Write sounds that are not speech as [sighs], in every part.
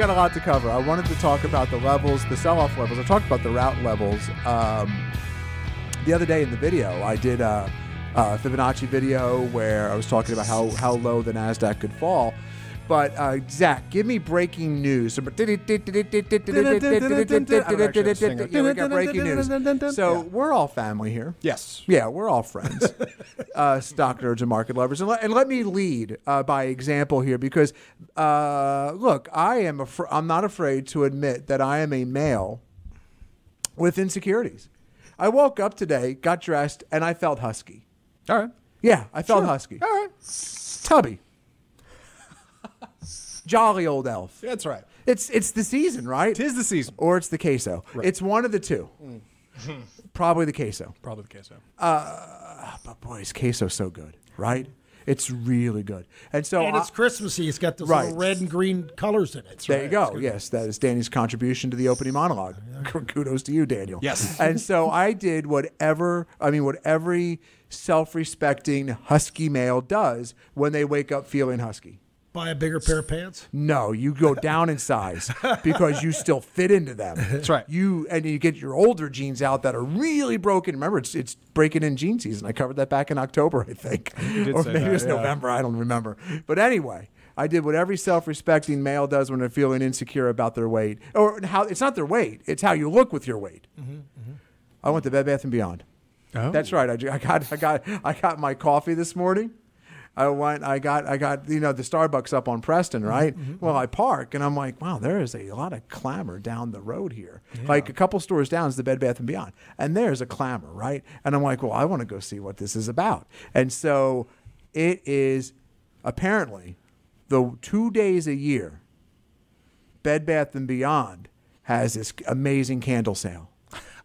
Got a lot to cover. I wanted to talk about the levels, the sell-off levels. I talked about the route levels um, the other day in the video. I did a, a Fibonacci video where I was talking about how how low the Nasdaq could fall. But uh, Zach, give me breaking news. So, yeah, we got breaking news. So we're all family here. Yes. Yeah, we're all friends, uh, stock nerds and market lovers. And let, and let me lead uh, by example here because, uh, look, I am afr- I'm not afraid to admit that I am a male with insecurities. I woke up today, got dressed, and I felt husky. All right. Yeah, I felt husky. All right. Tubby. Jolly old elf. That's right. It's it's the season, right? Tis the season. Or it's the queso. It's one of the two. Mm. [laughs] Probably the queso. Probably the queso. So. But boy, is queso so good, right? It's really good. And so and I- it's Christmassy. It's got those Right. little red and green colors in it. there you go. Yes, that is Danny's contribution to the opening monologue. [laughs] [laughs] Kudos to you, Daniel. Yes. And so I did whatever I mean, what every self-respecting husky male does when they wake up feeling husky. Buy a bigger pair of pants. No, you go down in size [laughs] because you still fit into them. That's right. You and you get your older jeans out that are really broken. Remember, it's it's breaking in jean season. I covered that back in October, I think, or maybe that, it was yeah. November. I don't remember. But anyway, I did what every self-respecting male does when they're feeling insecure about their weight, or how it's not their weight; it's how you look with your weight. Mm-hmm, mm-hmm. I went to Bed Bath and Beyond. Oh. That's right. I, I got I got I got my coffee this morning. I went. I got. I got. You know the Starbucks up on Preston, mm-hmm, right? Mm-hmm. Well, I park and I'm like, wow, there is a lot of clamor down the road here. Like a couple stores down is the Bed Bath and Beyond, and there's a clamor, right? And I'm like, well, I want to go see what this is about. And so, it is apparently the two days a year. Bed Bath and Beyond has this amazing candle sale.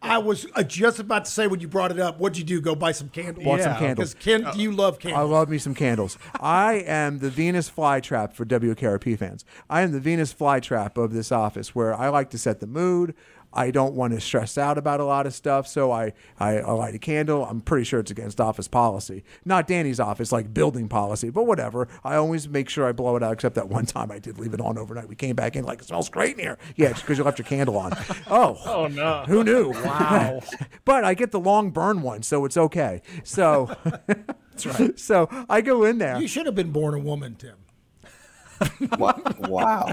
I was uh, just about to say when you brought it up. What'd you do? Go buy some candles? Bought some candles. Because Ken, do you love candles. I love me some candles. I am the Venus flytrap for WKRP fans. I am the Venus flytrap of this office where I like to set the mood. I don't want to stress out about a lot of stuff, so I, I, I light a candle. I'm pretty sure it's against office policy. Not Danny's office, like building policy, but whatever. I always make sure I blow it out, except that one time I did leave it on overnight. We came back in, like, it smells great in here. Yeah, it's because you left your candle on. [laughs] Oh. Oh, no. Who knew? [laughs] Wow. [laughs] but I get the long burn one, so it's okay. So. That's right. So I go in there. you should have been born a woman, Tim. Wow.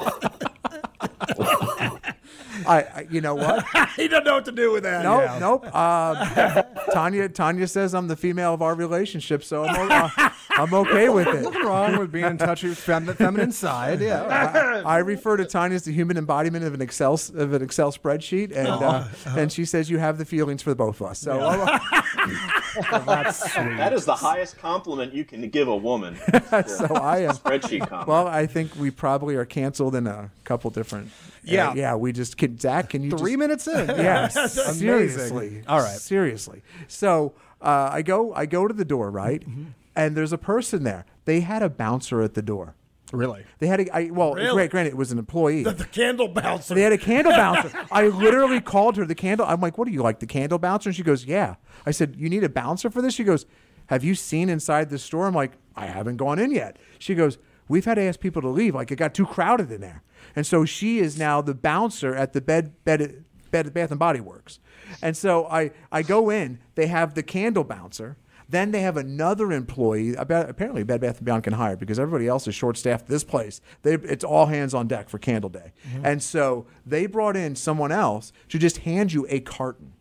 I, I you know what? [laughs] he doesn't know what to do with that. Nope, nope. Um, Tanya, Tanya says I'm the female of our relationship, so I'm, uh, I'm okay with it. Nothing wrong with being in touch with fem- the feminine side. Yeah. I refer to Tanya as the human embodiment of an Excel of an Excel spreadsheet, and uh, and she says you have the feelings for both of us. So uh, [laughs] That is the highest compliment you can give a woman. [laughs] so I am. Spreadsheet compliment. Well, I think we probably are canceled in a couple different. Yeah. uh, yeah. We just can. Zach, can you Three just, minutes in. [laughs] Yes, [laughs] Amazing. seriously. All right. seriously. So uh, I go, I go to the door, right, Mm-hmm. and there's a person there. They had a bouncer at the door. Really? They had a, I, well, Really? gra- granted, it was an employee. The, the candle bouncer. They had a candle bouncer. [laughs] I literally called her the candle. I'm like, what do you like, the candle bouncer? And she goes, yeah. I said, you need a bouncer for this? She goes, have you seen inside the store? I'm like, I haven't gone in yet. She goes, we've had to ask people to leave. Like it got too crowded in there. And so she is now the bouncer at the bed, bed Bed Bath and Body Works, and so I I go in. They have the candle bouncer. Then they have another employee. About, apparently, Bed Bath and Beyond can hire because everybody else is short staffed. at This place, they, it's all hands on deck for Candle Day, mm-hmm. and so they brought in someone else to just hand you a carton.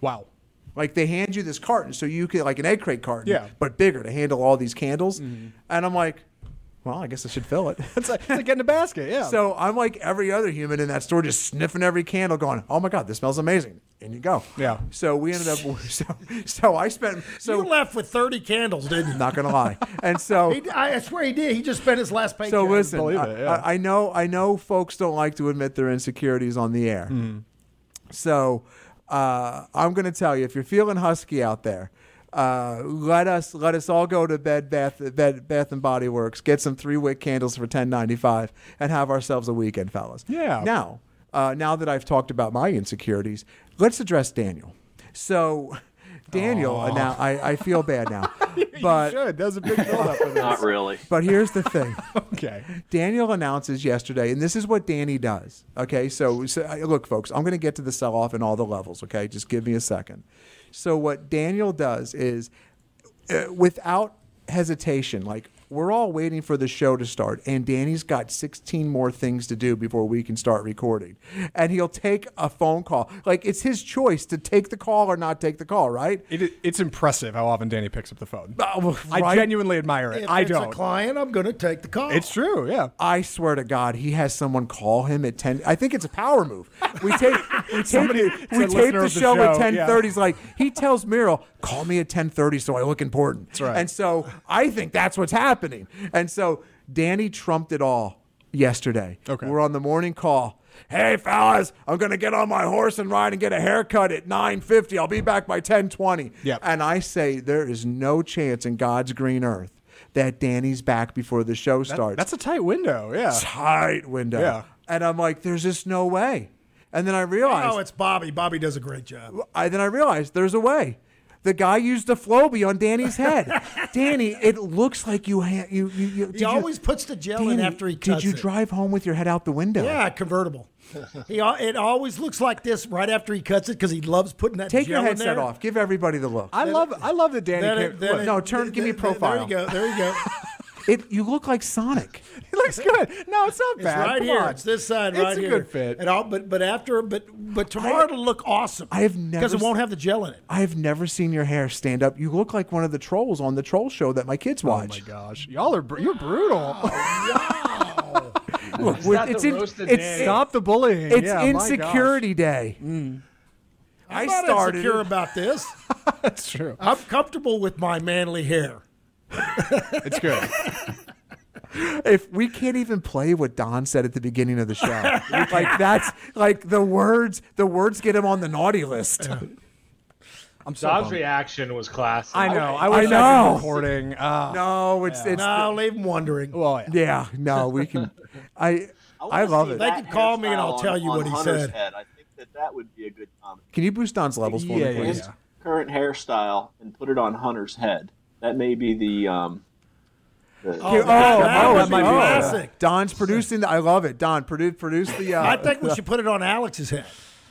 Wow. Like they hand you this carton, so you can like an egg crate carton, Yeah. but bigger to handle all these candles. Mm-hmm. And I'm like, well, I guess I should fill it. [laughs] It's like, it's like getting a basket. Yeah. so I'm like every other human in that store, just sniffing every candle, going, "Oh my god, this smells amazing!" And you go. Yeah. So we ended up. [laughs] So, so I spent. So you left with 30 candles, didn't you? not gonna lie, and so. [laughs] He, I, I swear he did. He just spent his last paycheck. So listen, believe I, it, yeah. I, I know I know folks don't like to admit their insecurities on the air. Hmm. So uh, I'm going to tell you, if you're feeling husky out there, uh, let us let us all go to Bed Bath Bed Bath and Body Works, get some three wick candles for 10.95, and have ourselves a weekend, fellas. Yeah. Now, uh, now that I've talked about my insecurities, let's address Daniel. So. Daniel, uh, now I, I feel bad now, [laughs] but Should. That was a big build up for [laughs] this. Not really. but here's the thing. [laughs] Okay. Daniel announces yesterday, and this is what Danny does. Okay, so, so uh, look, folks, I'm going to get to the sell off in all the levels. Okay, just give me a second. So what Daniel does is, uh, without hesitation, like we're all waiting for the show to start, and Danny's got 16 more things to do before we can start recording, and he'll take a phone call. Like it's his choice to take the call or not take the call, right? It, it's impressive how often Danny picks up the phone. Uh, I right? genuinely admire it. If I it's don't. a client, I'm going to take the call. It's true. Yeah. I swear to God, he has someone call him at ten. I think it's a power move. We take we [laughs] take Somebody- we it's a tape the the show, at show, ten yeah. He's like he tells Muriel, call me at ten thirty so I look important. That's right. And so I think that's what's happening. And so Danny trumped it all yesterday. Okay. we're on the morning call. Hey fellas, I'm gonna get on my horse and ride and get a haircut at 9:50. I'll be back by 10:20. Yep. And I say there is no chance in God's green earth that Danny's back before the show starts That's a tight window. Yeah. tight window. Yeah. And I'm like, there's just no way. And then I realized, Oh, it's Bobby. Bobby does a great job. I, then I realized there's a way. The guy used the Flowbee on Danny's head. [laughs] Danny, it looks like you ha- you you, you did He you- always puts the gel in after he cuts it. Did you it. drive home with your head out the window? Yeah, convertible. he it always looks like this right after he cuts it because he loves putting that Take gel your in headset there. off. Give everybody the look. I love it, I love that Danny Then it- then look, it- no, turn- th- give me th- profile. There you go. There you go. [laughs] It, you look like Sonic. [laughs] he looks good. No, it's not It's bad. right Come here. on. It's this side It's right here. It's a good fit. And all, but but after but but tomorrow it'll look awesome. I have never because it won't have the gel in it. I have never seen your hair stand up. You look like one of the trolls on the troll show that my kids watch. Oh my gosh, y'all are br- you're brutal. Oh, [laughs] look, we're- it's in, it's, Stop the bullying. it's yeah, insecurity day. Mm. I'm I not started insecure about this. [laughs] That's true. I'm comfortable with my manly hair. [laughs] It's good. if we can't even play what Don said at the beginning of the show, [laughs] like that's like the words. The words get him on the naughty list. [laughs] I'm so Don's bummed. reaction was classic. I know. I, I wish I know. could recording. Uh, No, it's it's No, leave him wondering. Well, yeah. yeah. No, we can. I I love it. They can call me and I'll tell you what he said. Head. I think that that would be a good comment. Can you boost Don's levels for Yeah, me, yeah, please? yeah. Current hairstyle and put it on Hunter's head. That may be the um. The, Oh, that, oh, would that be might be classic. Don's producing. The, I love it. Don, produce produce the. Uh, I think we should put it on Alex's head.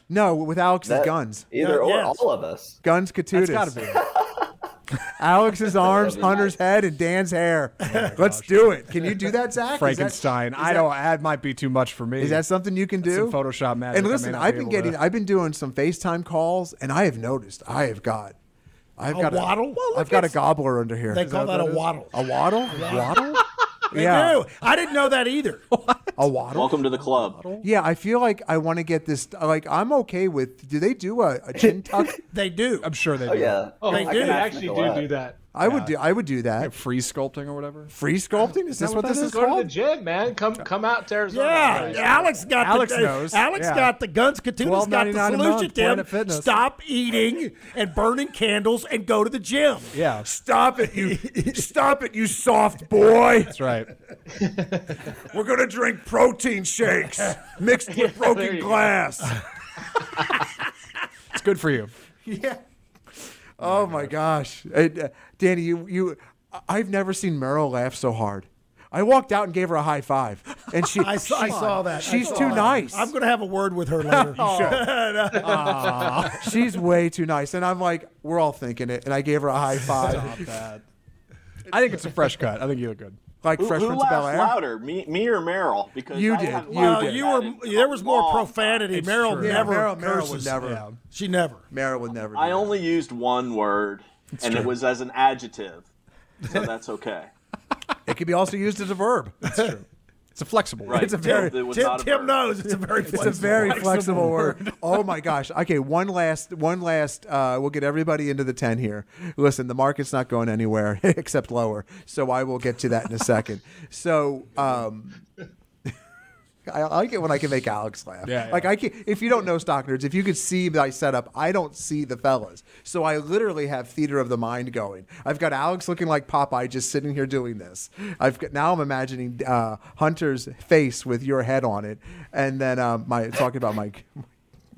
no with Alex's That- guns. Either Yeah, or, yes. all of us. Guns Katutis. That's got to be. [laughs] Alex's arms, be Hunter's head, and Dan's hair. Let's do it. Can you do that, Zach? Is that- Frankenstein. is I don't. That might be too much for me. Is that something you can do? some Photoshop magic? And listen, I've be been able to- getting, I've been doing some FaceTime calls, and I have noticed I have got, I've A got waddle? A, Well, I've got a gobbler under here. They call that a waddle. A waddle? Waddle? [laughs] They yeah, do. I didn't know that either. [laughs] a waddle. welcome to the club. Yeah, I feel like I want to get this. Like, I'm okay with. Do they do a, a chin [laughs] tuck? They do. I'm sure they Oh do. yeah. oh, They I do. can actually do do that. I would do. I would do that. Free sculpting or whatever. Free sculpting? Is this what what this that is is? Go to the called? gym, man. Come come out to Arizona. Yeah, Right. Alex got Alex [laughs] the knows. Alex Yeah. got the guns. Katuna's got the solution. month, Tim, stop eating and burning candles and go to the gym. Yeah, Stop it, you! stop it, you soft boy! that's right. [laughs] We're gonna drink protein shakes mixed with [laughs] broken glass. It's good for you. Yeah. Oh my gosh, Uh, uh, Danny, you you, I've never seen Meryl laugh so hard. I walked out and gave her a high five, and she [laughs] I saw, I saw that. She's saw too that. nice. I'm going to have a word with her later. [laughs] [laughs] She's way too nice, and I'm like, we're all thinking it, and I gave her a high five, Stop that. I think it's a fresh cut. I think you look good. Like Who, Fresh who Prince of Bel Air. louder, me, me or Meryl? Because You I did. haven't You laughed did. you were. There was more long profanity. It's Meryl true. Yeah, never Meryl, Meryl would never. Yeah. She never. Meryl would never. I do that. only used one word, and it was as an adjective, so that's okay. [laughs] It could be also used as a verb. That's true. It's a flexible. Right? It's a very- It Tim, Tim knows it's a [laughs] very. It's a very flexible word. [laughs] Oh my gosh. Okay, one last, one last. Uh, we'll get everybody into the ten here. Listen, the market's not going anywhere [laughs] except lower, so I will get to that in a second. So. Um, I like it when I can make Alex laugh. Yeah, yeah. Like I can. If you don't know stock nerds, if you could see my setup, I don't see the fellas. So I literally have theater of the mind going. I've got Alex looking like Popeye, just sitting here doing this. I've got, now I'm imagining uh, Hunter's face with your head on it, and then um, my talking about my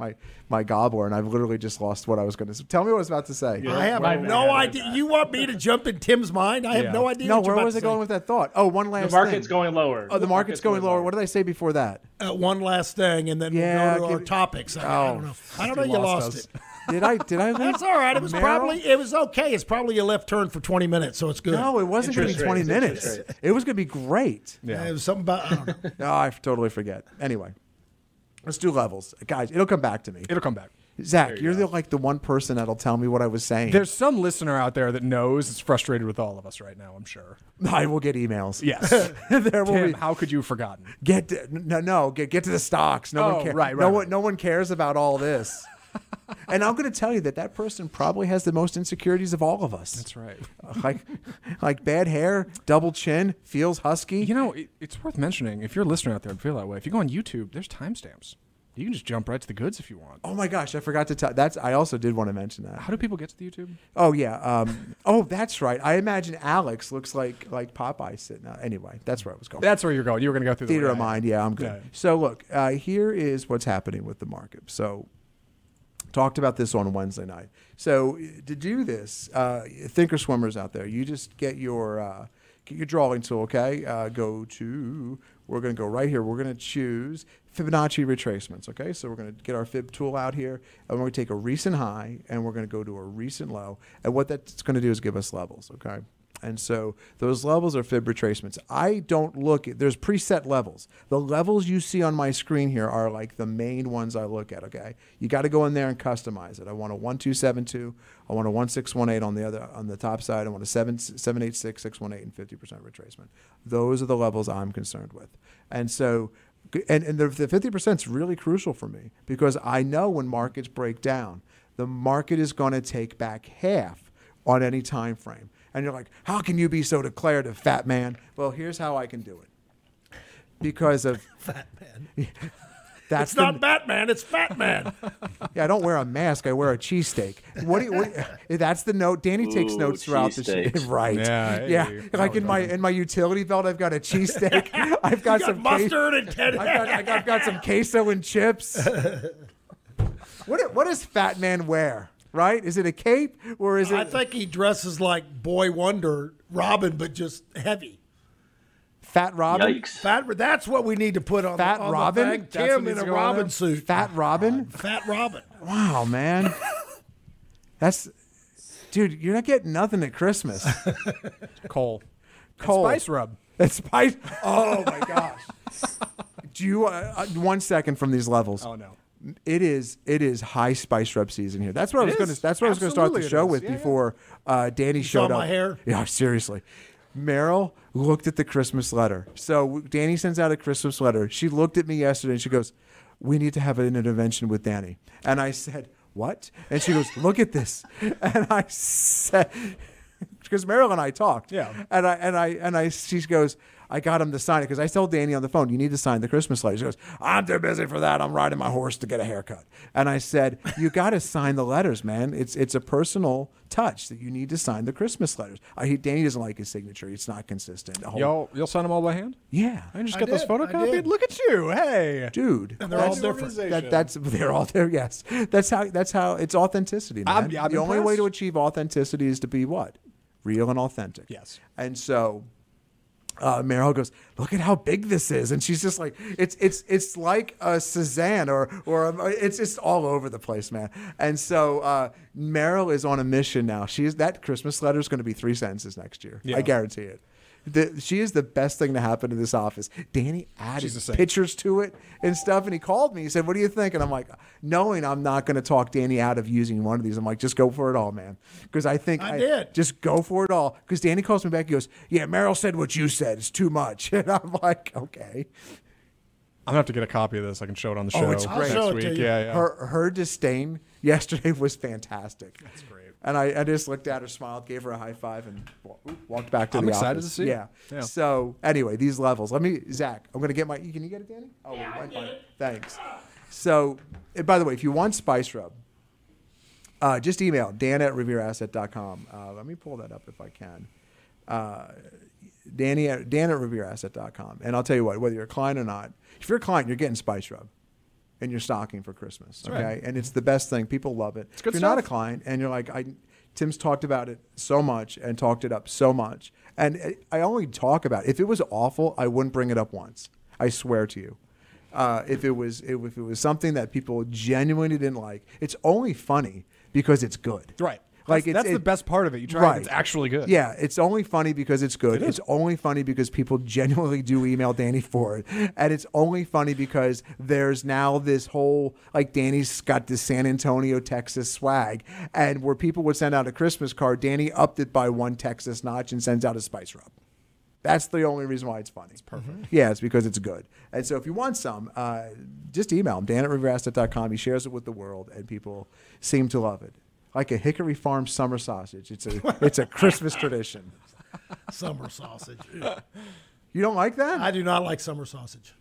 my my gobbler, and I've literally just lost what I was going to. say. Tell me what I was about to say. I have Right, man. no idea. You want me to jump in Tim's mind? I have Yeah. no idea. No, what you're where was it going with that thought? Oh, one last. Thing. The market's thing. going lower. Oh, the market's going lower. What did I say before that? Uh, one last thing, and then Yeah, we'll go to our give- topics. I, I Oh, don't know. I don't know. You lost lost it. [laughs] Did I? Did I? Leave? [laughs] That's all right. It was Meryl? probably. It was okay. It's probably a left turn for 20 minutes, so it's good. No, it wasn't going to be 20 rates, minutes. It was going to be great. Yeah, it was something about. I don't know. [laughs] Oh, I totally forget. Anyway, let's do levels, guys. It'll come back to me. It'll come back. Zach, you're the, like the one person that'll tell me what I was saying. There's some listener out there that knows is frustrated with all of us right now. I'm sure. [laughs] I will get emails. Yes. [laughs] there will Tim, be. how could you have forgotten? Get to, no, no. Get get to the stocks. No Oh, one cares. right, no right, one, right. no one cares about all this. And I'm going to tell you that that person probably has the most insecurities of all of us. That's right. like, like bad hair, double chin, feels husky. You know, it, it's worth mentioning if you're a listener out there and feel that way. If you go on YouTube, there's timestamps. You can just jump right to the goods if you want. Oh my gosh, I forgot to tell. That's I also did want to mention that. How do people get to the YouTube? Oh yeah. Um, oh, that's right. I imagine Alex looks like like Popeye sitting. out. Anyway, that's where I was going. That's where you're going. You were going to go through the Theater of mind. Yeah, I'm good. Yeah. So look, uh, here is what's happening with the market. So talked about this on Wednesday night. So to do this, uh, thinker swimmers out there, you just get your uh, get your drawing tool. Okay, uh, go to. We're going to go right here. We're going to choose Fibonacci retracements. Okay, so we're going to get our fib tool out here, and we're going to take a recent high, and we're going to go to a recent low. And what that's going to do is give us levels. Okay. And so those levels are fib retracements. I don't look at there's preset levels. The levels you see on my screen here are like the main ones I look at, okay? You got to go in there and customize it. I want a 1272, I want a 1618 on the other on the top side, I want a 7 786 618 and 50% retracement. Those are the levels I'm concerned with. And so and, and the, the 50% is really crucial for me because I know when markets break down, the market is going to take back half on any time frame. And you're like, how can you be so declarative, fat man? Well, here's how I can do it. Because of [laughs] Fat man. [laughs] that's It's the, not Batman. It's Fat Man. [laughs] yeah. I don't wear a mask. I wear a cheesesteak. What do you? What, that's the note. Danny takes Ooh, notes throughout the show. right. Yeah, Yeah. hey, Like in my in my utility belt, I've got a cheesesteak. I've got You some got case- mustard and Ted. I've got, I got, I've got some queso and chips. what what does Fat Man wear? Right? Is it a cape or is it? I think he dresses like Boy Wonder, Robin, but just heavy. Fat Robin. Yikes. Fat. That's what we need to put on. Fat the, on Robin? The. That's Tim in a to on Robin suit. Fat Robin. Fat Robin. Wow, man. That's, dude. You're not getting nothing at Christmas. [laughs] Cole. Cole. Spice rub. That's [laughs] spice. Oh my gosh. Do you uh, uh, one second from these levels? Oh no. It is it is high spice rub season here. That's what I was going to that's what I was going to start the show with Yeah, yeah. before uh, Danny showed saw up. my hair? [laughs] Yeah, seriously. Meryl looked at the Christmas letter. So Danny sends out a Christmas letter. She looked at me yesterday and she goes, "We need to have an intervention with Danny." And I said, "What?" And she goes, "Look at this." [laughs] And I said, [laughs] because Meryl and I talked. Yeah. And I and I and I she goes, I got him to sign it because I told Danny on the phone, you need to sign the Christmas letter. She goes, I'm too busy for that. I'm riding my horse to get a haircut. And I said, you got to sign the letters, man. It's it's a personal touch that you need to sign the Christmas letters. I, he, Danny doesn't like his signature. It's not consistent. Whole- Y'all, you'll sign them all by hand? yeah. I can just I get those did, I photocopied. Look at you. Hey. Dude, And they're all different. That, that's they're all there. Yes, that's how that's how it's authenticity. Man. I'm- I'm the only way to achieve authenticity is to be what real and authentic. Yes. And so, uh, Meryl goes, "Look at how big this is," and she's just like, "It's it's it's like a Cezanne or or a, it's just all over the place, man." And so uh, Meryl is on a mission now. She's that Christmas letter is going to be three sentences next year. Yeah. I guarantee it. The, she is the best thing to happen to this office. Danny added She's the same. pictures to it and stuff, and he called me. He said, "What do you think?" And I'm like, knowing I'm not going to talk Danny out of using one of these, I'm like, just go for it all, man, because I think I did. just go for it all. Because Danny calls me back. He goes, "Yeah, Meryl said what you said. It's too much." [laughs] And I'm like, "Okay." I'm gonna have to get a copy of this. I can show it on the show Oh, it's I'll great. show next it to week. you. Yeah, yeah. Her her disdain [laughs] yesterday was fantastic. That's great. And I, I just looked at her, smiled, gave her a high five, and walked back to I'm the excited to see. Yeah. Yeah. So anyway, these levels. Let me, Zach. I'm gonna get my. Can you get it, Danny? Oh, yeah, I get it. Thanks. So, and by the way, if you want Spice Rub, uh, just email dan at revereasset.com. Uh, let me pull that up if I can. Uh, Danny at, Dan at revereasset.com. And I'll tell you what, whether you're a client or not, if you're a client, you're getting Spice Rub in your stocking for Christmas. okay. right. And it's the best thing. People love it. good if you're not a client and you're like, I, Tim's talked about it so much and talked it up so much. And I only talk about it. If it was awful, I wouldn't bring it up once. I swear to you. Uh, if it was if it was something that people genuinely didn't like, it's only funny because it's good. Right. Like that's, it's, that's the best part of it. You try it, it's actually good. Yeah, it's only funny because it's good. it's only funny because people genuinely do email Danny [laughs] for it, and it's only funny because there's now this whole like Danny's got this San Antonio, Texas swag, and where people would send out a Christmas card, Danny upped it by one Texas notch and sends out a spice rub. That's the only reason why it's funny. It's perfect. Yeah, it's because it's good. And so if you want some, uh, just email him, dan at revereasset.com. He shares it with the world, and people seem to love it. Like a Hickory Farm summer sausage. It's a, it's a Christmas tradition. [laughs] Summer sausage. You don't like that? I do not like summer sausage.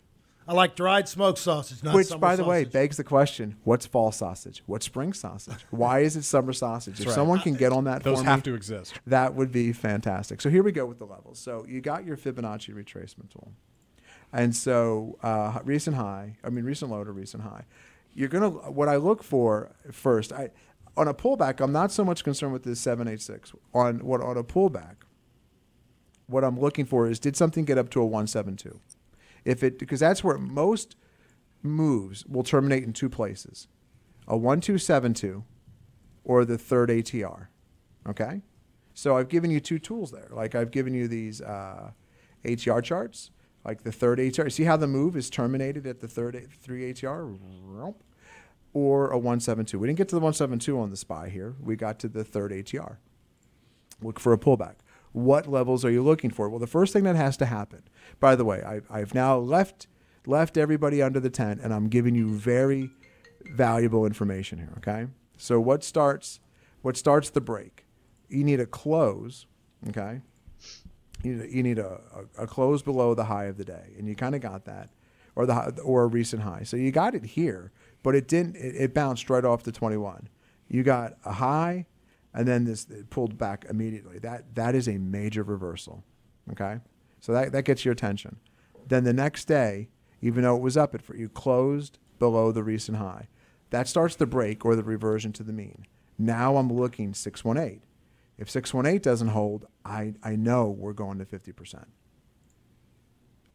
I like dried smoked sausage, not Which, summer by the way, begs the question: What's fall sausage? What's spring sausage? Why is it summer sausage? if right. someone can get on that, Those for have me, to exist. That would be fantastic. So here we go with the levels. So you got your Fibonacci retracement tool, and so uh, recent high. I mean, recent low to recent high. You're gonna. What I look for first, I on a pullback. I'm not so much concerned with this seven eight six. On what on a pullback, what I'm looking for is did something get up to a one seven two? If it because that's where most moves will terminate in two places, a one two seven two, or the third ATR. Okay, so I've given you two tools there. Like I've given you these uh, ATR charts, like the third ATR. See how the move is terminated at the third three ATR, or a one seven two. We didn't get to the one seven two on the spy here. We got to the third ATR look for a pullback. What levels are you looking for? Well, the first thing that has to happen. By the way, I, I've now left left everybody under the tent, and I'm giving you very valuable information here. Okay, so what starts what starts the break? You need a close. Okay, you need, you need a, a, a close below the high of the day, and you kind of got that, or the or a recent high. So you got it here, but it didn't. It, it bounced right off the 21. You got a high, and then this it pulled back immediately. That that is a major reversal. Okay, so that that gets your attention. Then the next day, even though it was up, it you closed below the recent high. That starts the break or the reversion to the mean. Now I'm looking 618. If 618 doesn't hold, I, I know we're going to 50%.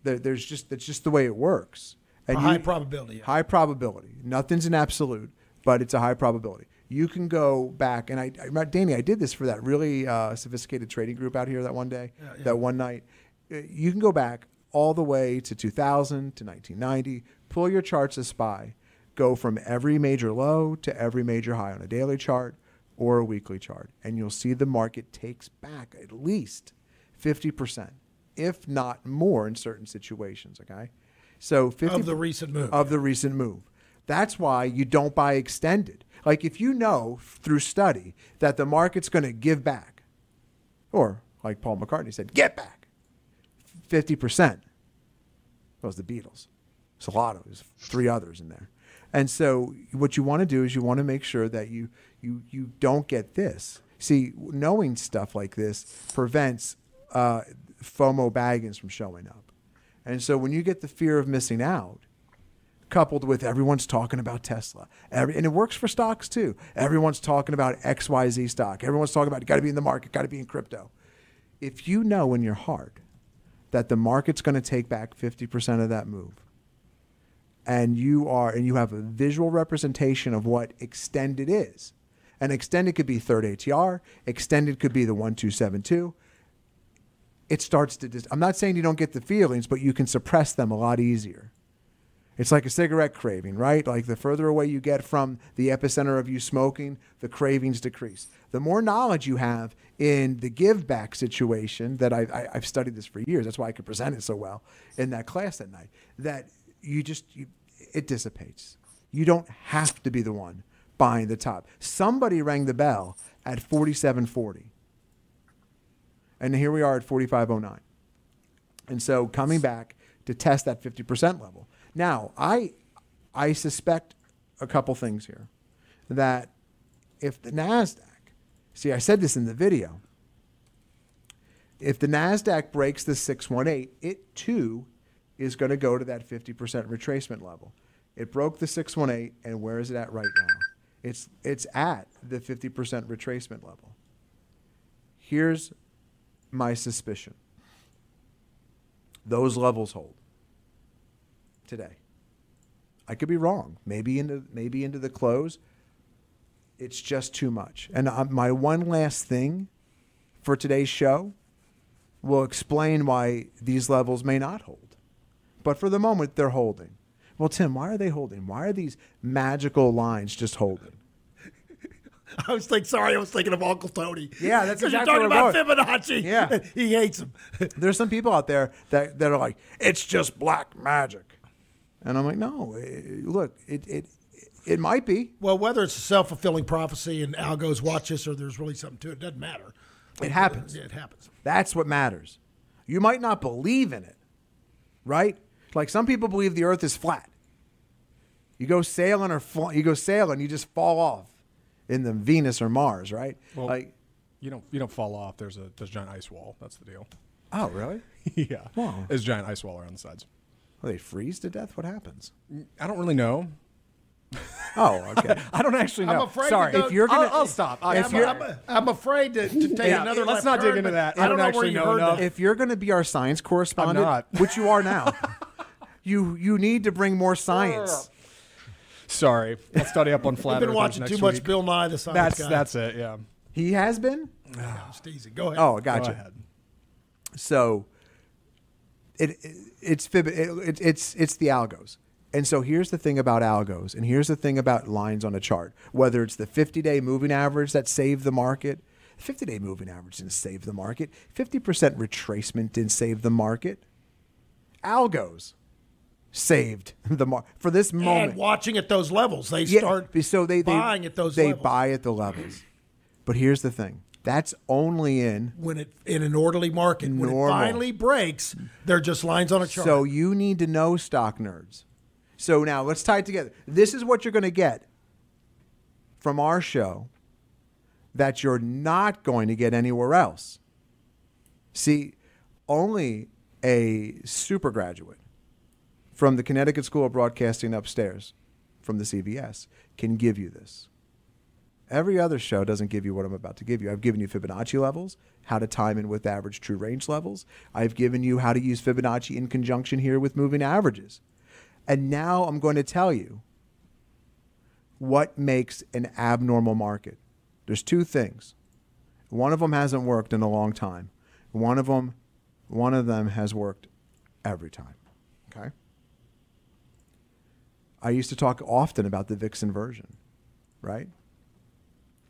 There, there's just that's just the way it works. A And high you- probability. High probability. Nothing's an absolute, but it's a high probability. You can go back, and I, I Danny, I did this for that really uh, sophisticated trading group out here that one day, that one night. Uh, You can go back all the way to 2000 to 1990, pull your charts as SPY, go from every major low to every major high on a daily chart or a weekly chart, and you'll see the market takes back at least 50%, if not more in certain situations, okay? So 50 Of the recent move. of the recent move. That's why you don't buy extended. Like if you know through study that the market's going to give back, or like Paul McCartney said, get back 50%. That was the Beatles. It's a lot Solano, there's three others in there. And so what you want to do is you want to make sure that you you you don't get this. See, knowing stuff like this prevents uh, FOMO baggins from showing up. And so when you get the fear of missing out, coupled with everyone's talking about Tesla, every, and it works for stocks too. Everyone's talking about XYZ stock. Everyone's talking about got to be in the market, got to be in crypto. If you know in your heart that the market's going to take back 50% of that move. And you are and you have a visual representation of what extended is. And extended could be third ATR, extended could be the 1272. It starts to dis- I'm not saying you don't get the feelings, but you can suppress them a lot easier. It's like a cigarette craving, right? Like the further away you get from the epicenter of you smoking, the cravings decrease. The more knowledge you have in the give back situation, that I, I've studied this for years, that's why I could present it so well in that class that night, that you just, you, it dissipates. You don't have to be the one buying the top. Somebody rang the bell at 4740. And here we are at 4509. And so coming back to test that 50% level. Now, I I suspect a couple things here. That if the Nasdaq, see I said this in the video, if the Nasdaq breaks the 618, it too is going to go to that 50% retracement level. It broke the 618 and where is it at right now? It's it's at the 50% retracement level. Here's my suspicion. Those levels hold today. I could be wrong. Maybe into maybe into the close. It's just too much. And uh, my one last thing for today's show will explain why these levels may not hold. But for the moment, they're holding. Well, Tim, why are they holding? Why are these magical lines just holding? [laughs] I was thinking, sorry, I was thinking of Uncle Tony. Yeah, that's [laughs] exactly you're talking about Fibonacci. Yeah. [laughs] he hates him. There's some people out there that, that are like, it's just black magic. And I'm like, no, eh, look, it, it, it might be. Well, whether it's a self fulfilling prophecy and algos watch this or there's really something to it, doesn't matter. It happens. Yeah, it happens. That's what matters. You might not believe in it, right? Like some people believe the earth is flat. You go sailing or fl- you go sailing, you just fall off in the Venus or Mars, right? Well, like, you don't you don't fall off. There's a there's a giant ice wall. That's the deal. oh, really? [laughs] yeah. Wow. There's a giant ice wall around the sides. Well, they freeze to death? What happens? I don't really know. [laughs] Oh, okay. [laughs] I don't actually know. I'm afraid Sorry. to go- if you're gonna, I'll, I'll stop. I- I'm, If you're- I'm, I'm afraid to, to take Yeah, another let's left not dig into that. I I don't don't know where you know heard enough. that. if you're going to be our science correspondent, which you are now, you you need to bring more science. Sorry. I'll study up on flat I've been earthers watching too much week. Bill Nye the Science That's Guy. that's it. Yeah. He has been. Ah, just easy. Go ahead. Oh, Go gotcha. ahead. So it, it it's fib it, it, it's it's the algos. And so here's the thing about algos, and here's the thing about lines on a chart. Whether it's the 50-day moving average that saved the market, 50-day moving average didn't save the market. 50% retracement didn't save the market. Algos saved [laughs] the market for this moment. and watching at those levels, they Yeah, start so they, they buying at those levels. they levels. buy at the levels. But here's the thing: that's only in when it in an orderly market. When it finally breaks, they're just lines on a chart. So you need to know stock nerds. So now let's tie it together. This is what you're going to get from our show that you're not going to get anywhere else. See, only a super graduate from the Connecticut School of Broadcasting upstairs from the CBS can give you this. Every other show doesn't give you what I'm about to give you. I've given you Fibonacci levels, how to time in with average true range levels. I've given you how to use Fibonacci in conjunction here with moving averages. And now I'm going to tell you what makes an abnormal market. There's two things. One of them hasn't worked in a long time. One of them, one of them has worked every time. Okay? I used to talk often about the VIX inversion, right?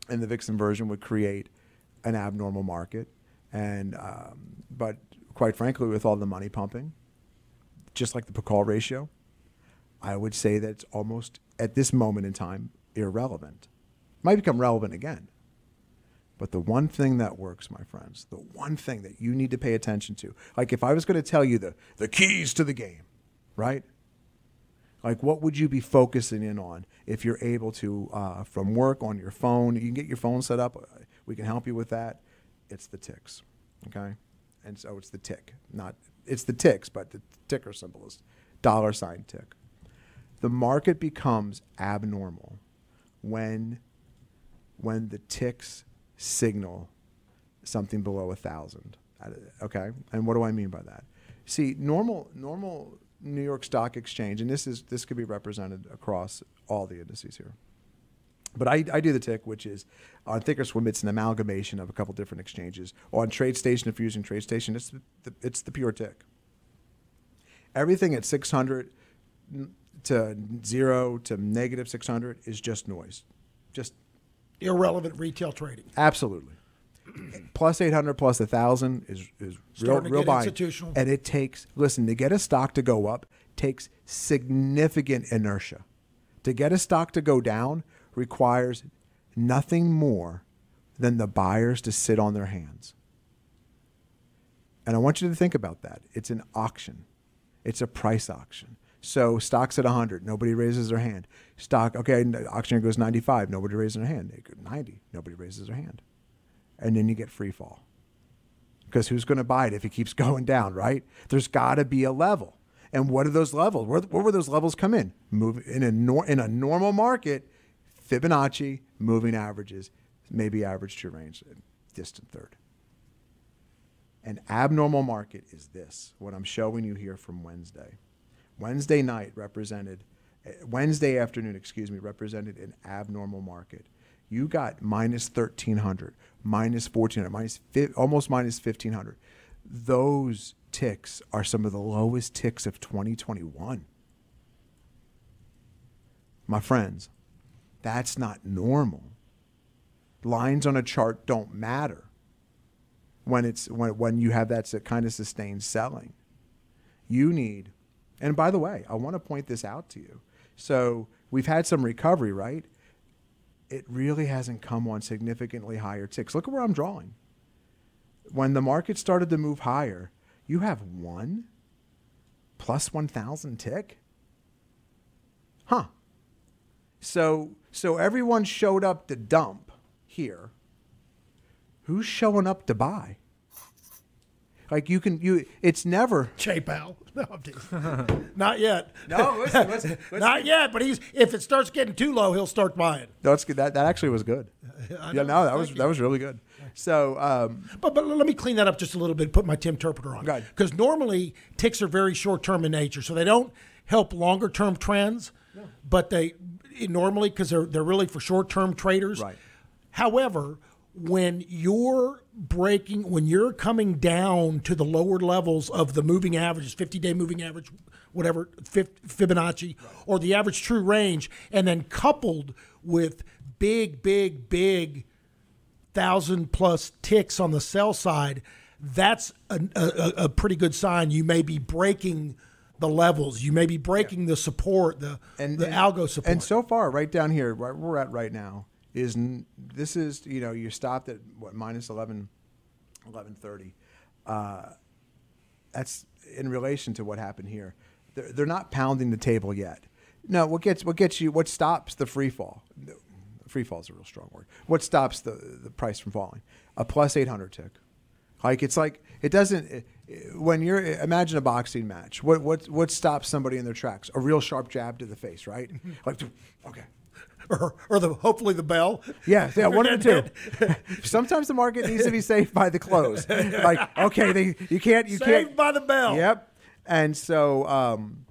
And the VIX inversion would create an abnormal market. And, um, but quite frankly, with all the money pumping, just like the put-call ratio, I would say that it's almost at this moment in time irrelevant. Might become relevant again. But the one thing that works, my friends, the one thing that you need to pay attention to, like if I was going to tell you the, the keys to the game, right? Like what would you be focusing in on if you're able to, uh, from work on your phone, you can get your phone set up. We can help you with that. It's the ticks, okay? And so it's the tick, not, it's the ticks, but the ticker symbol is dollar sign tick the market becomes abnormal when when the ticks signal something below a thousand. Okay, and what do I mean by that? See, normal normal New York Stock Exchange, and this is this could be represented across all the indices here. But I, I do the tick, which is on Thinkorswim. It's an amalgamation of a couple different exchanges. On TradeStation, if you're using TradeStation, it's the, it's the pure tick. Everything at 600 to zero to negative 600 is just noise. Just Irrelevant retail trading. absolutely. [clears throat] plus 800 plus 1000 is, is real, real buying. institutional. And it takes, listen, to get a stock to go up takes significant inertia. To get a stock to go down requires nothing more than the buyers to sit on their hands. And I want you to think about that. It's an auction. It's a price auction. So stocks at 100, nobody raises their hand. Stock, okay, auctioneer goes 95, nobody raises their hand. They go 90, nobody raises their hand. And then you get free fall. Because who's going to buy it if it keeps [laughs] going down, right? There's got to be a level. And what are those levels? Where, where will those levels come in? Move in a nor, in a normal market, Fibonacci, moving averages, maybe average true range, distant third. An abnormal market is this, what I'm showing you here from Wednesday. Wednesday night represented, eh, Wednesday afternoon, excuse me, represented an abnormal market. You got minus 1300, minus 1400, minus fi- almost minus 1500. Those ticks are some of the lowest ticks of 2021. My friends, that's not normal. Lines on a chart don't matter when it's when when you have that kind of sustained selling. You need, and by the way, I want to point this out to you. So we've had some recovery, right? It really hasn't come on significantly higher ticks. Look at where I'm drawing. When the market started to move higher, you have one plus 1,000 tick. Huh. So so everyone showed up to dump here. Who's showing up to buy? Like you can you it's never [laughs] J Powell. [laughs] No, I'm teasing. Not yet. No, listen, [laughs] listen, listen. Not yet. But he's if it starts getting too low, he'll start buying. that's good. That that actually was good. Yeah, no, that was that was really good. So um, But but let me clean that up just a little bit. Put my Tim Interpreter on. Go. Because normally ticks are very short term in nature, so they don't help longer term trends. No. But they normally because they're they're really for short term traders. Right. However, when you're breaking, when you're coming down to the lower levels of the moving averages, 50 day moving average, whatever, Fibonacci, or the average true range, and then coupled with big, big, big thousand plus ticks on the sell side, that's a, a, a pretty good sign. You may be breaking the levels. You may be breaking the support, the the algo support. And so far, right down here, where we're at right now, is this is you know you stopped at what minus 11, 1130. Uh, that's in relation to what happened here. They're, they're not pounding the table yet. No, what gets what gets you what stops the free fall? Free fall is a real strong word. What stops the the price from falling? A plus eight hundred tick. Like it's like it doesn't. When you're imagine a boxing match, what what what stops somebody in their tracks? A real sharp jab to the face, right? Like, okay, or, or the hopefully the bell. yeah, yeah, one of the [laughs] two. Sometimes the market needs to be saved by the close. Like, okay, they, you can't, you Saved can't. by the bell. Yep. And so, um,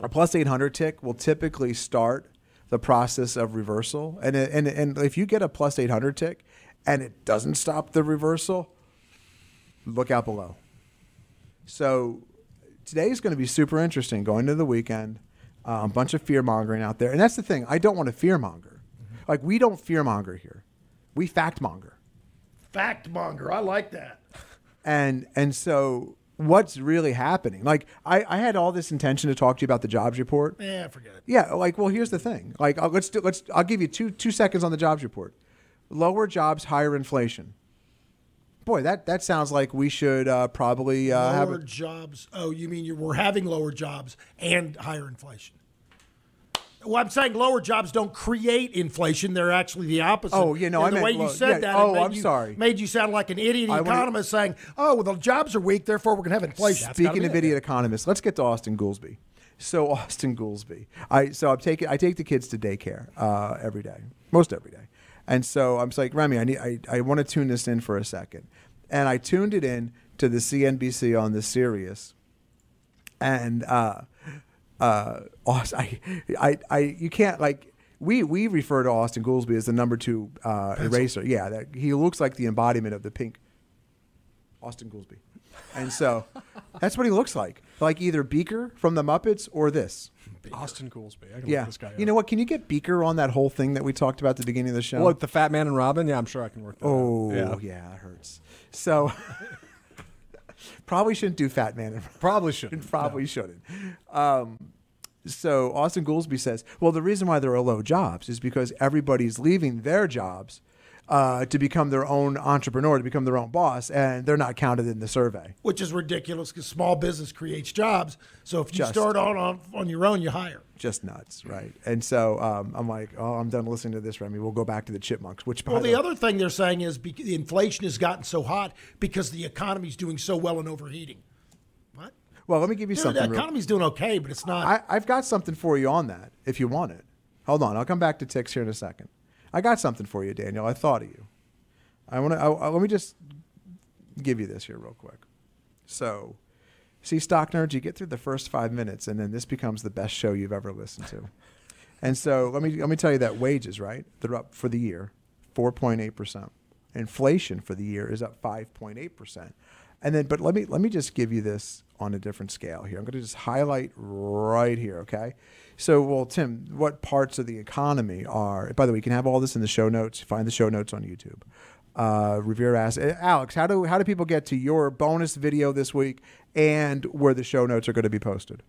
a plus eight hundred tick will typically start the process of reversal, and and and if you get a plus eight hundred tick, and it doesn't stop the reversal, look out below. So today is going to be super interesting going into the weekend. Uh, a bunch of fear mongering out there. And that's the thing. I don't want to fear monger. Like, we don't fear monger here, we fact monger. Fact monger. I like that. And, and so what's really happening? Like, I, I had all this intention to talk to you about the jobs report. Yeah, forget it. Yeah, like well, here's the thing. Like, uh, let's do, let's. I'll give you two two seconds on the jobs report. Lower jobs, higher inflation. Boy, that that sounds like we should uh, probably uh, have. lower jobs. Oh, you mean you we're having lower jobs and higher inflation? Well, I'm saying lower jobs don't create inflation; they're actually the opposite. Oh, yeah, no, And I the meant way you low- said yeah, that. oh, made I'm you, sorry. Made you sound like an idiot I wanna- economist saying, "Oh, well, the jobs are weak, therefore we're going to have inflation." Speaking of idiot economists, let's get to Austan Goolsbee. So [laughs] Austan Goolsbee, I so I'm taking I take the kids to daycare uh, every day, most every day, and so I'm like Remy, I need I, I want to tune this in for a second, and I tuned it in to the CNBC on the Sirius, and uh, uh, I, I, I, you can't like we we refer to Austan Goolsbee as the number two uh, eraser. Yeah, that he looks like the embodiment of the pink Austan Goolsbee, and so [laughs] that's what he looks like. Like either Beaker from the Muppets or this. Austan Goolsbee. I can Yeah, look this guy you up. know what? Can you get Beaker on that whole thing that we talked about at the beginning of the show? Look, the Fat Man and Robin. Yeah, I'm sure I can work that. out. oh yeah. yeah. it hurts. So [laughs] probably shouldn't do Fat Man and Probably shouldn't. [laughs] probably shouldn't. Um, so Austan Goolsbee says, well, the reason why there are low jobs is because everybody's leaving their jobs uh, to become their own entrepreneur, to become their own boss, and they're not counted in the survey. which is ridiculous because small business creates jobs. So if you Just- start on, on on your own, you hire. Just nuts, right? And so um, I'm like, oh, I'm done listening to this, Remy. We'll go back to the chipmunks. Which, Well, the the other thing they're saying is bec- the inflation has gotten so hot because the economy's doing so well and overheating. What? well, let me give you Dude, something. the real- economy's doing okay, but it's not. I, I've got something for you on that if you want it. Hold on, I'll come back to ticks here in a second. I got something for you, Daniel. I thought of you. I want to. Let me just give you this here real quick. So, see, stock nerds, you get through the first five minutes, and then this becomes the best show you've ever listened to. [laughs] And so, let me let me tell you that wages, right? They're up for the year, four point eight percent. Inflation for the year is up five point eight percent. And then, but let me let me just give you this on a different scale here. I'm going to just highlight right here, okay? So, well, Tim, what parts of the economy are? By the way, you can have all this in the show notes. Find the show notes on YouTube. Uh, Revere asked, "Eh, Alex, how do how do people get to your bonus video this week and where the show notes are going to be posted?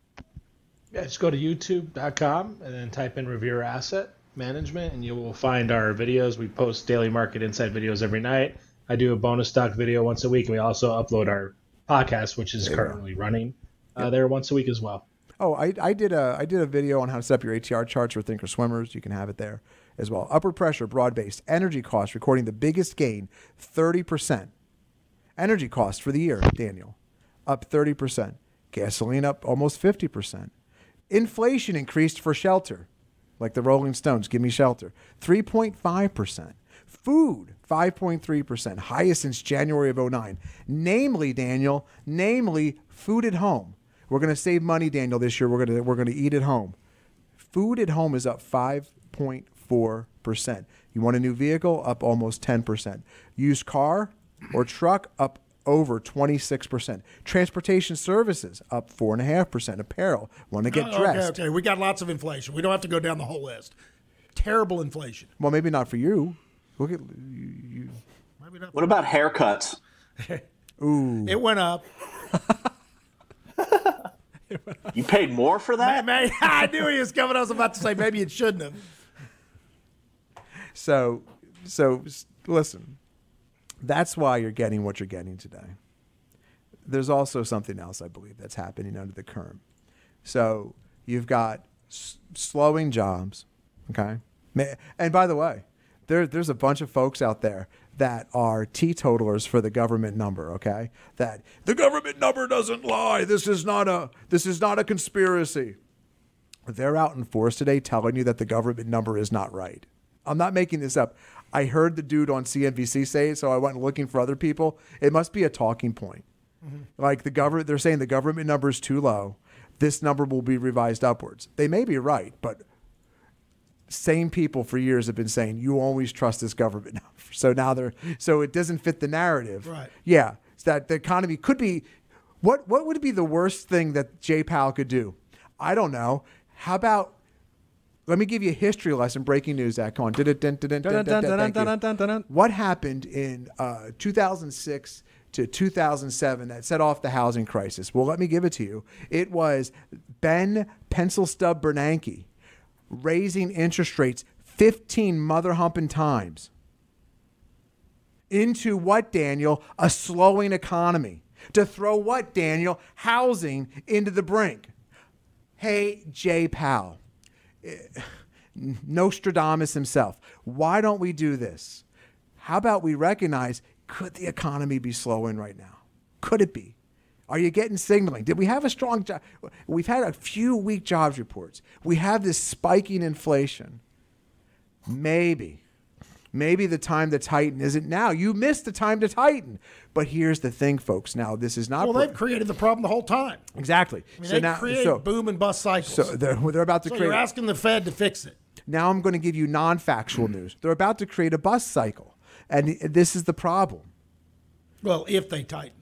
Yeah, just go to youtube.com and then type in Revere Asset Management, and you will find our videos. We post daily market insight videos every night. I do a bonus stock video once a week, and we also upload our podcast, which is currently running uh, there once a week as well. Oh, I, I did a I did a video on how to set up your ATR charts for thinker swimmers. You can have it there as well. Upper pressure, broad based, energy costs recording the biggest gain, thirty percent. Energy costs for the year, Daniel, up thirty percent. Gasoline up almost fifty percent. Inflation increased for shelter, like the Rolling Stones. Give me shelter, three point five percent. Food, 5.3%, highest since January of 09. Namely, Daniel, namely food at home. We're going to save money, Daniel, this year. We're going to we're going to eat at home. Food at home is up 5.4%. You want a new vehicle? Up almost 10%. Used car or truck? Up over 26%. Transportation services? Up 4.5%. Apparel? Want to get Oh, okay, dressed? okay, we got lots of inflation. We don't have to go down the whole list. Terrible inflation. Well, maybe not for you. Look at you. you Maybe not. What about haircuts? [laughs] It went up. [laughs] You paid more for that? Man, [laughs] I knew he was coming. I was about to say maybe it shouldn't have. So, so listen. That's why you're getting what you're getting today. There's also something else I believe that's happening under the current. So you've got s- slowing jobs, okay. And by the way, there, there's a bunch of folks out there that are teetotalers for the government number, okay? That the government number doesn't lie. This is not a this is not a conspiracy. They're out in force today telling you that the government number is not right. I'm not making this up. I heard the dude on CNBC say it, so I went looking for other people. It must be a talking point. Mm-hmm. Like the government, they're saying the government number is too low. This number will be revised upwards. They may be right, but same people for years have been saying you always trust this government. So now they're so it doesn't fit the narrative. Right. Yeah, it's that the economy could be. What what would be the worst thing that Jay Powell could do? I don't know. How about let me give you a history lesson. Breaking news, Zach. Come on. What happened in uh, 2006 to 2007 that set off the housing crisis? Well, let me give it to you. It was Ben Pencil Stub Bernanke raising interest rates 15 mother humping times into what, Daniel? A slowing economy. To throw what, Daniel? Housing into the brink. Hey, Jay Powell, eh, Nostradamus himself, why don't we do this? How about we recognize could the economy be slowing right now? Could it be? Are you getting signaling? Did we have a strong job? We've had a few weak jobs reports. We have this spiking inflation. Maybe Maybe the time to tighten isn't now. You missed the time to tighten. But here's the thing, folks. Now this is not Well, pro- they've created the problem the whole time. exactly. I mean, so they now, create so, boom and bust cycles. so they're, they're about to So create. you're asking the Fed to fix it. Now I'm going to give you non-factual [clears throat] news. They're about to create a bust cycle, and this is the problem. Well, if they tighten.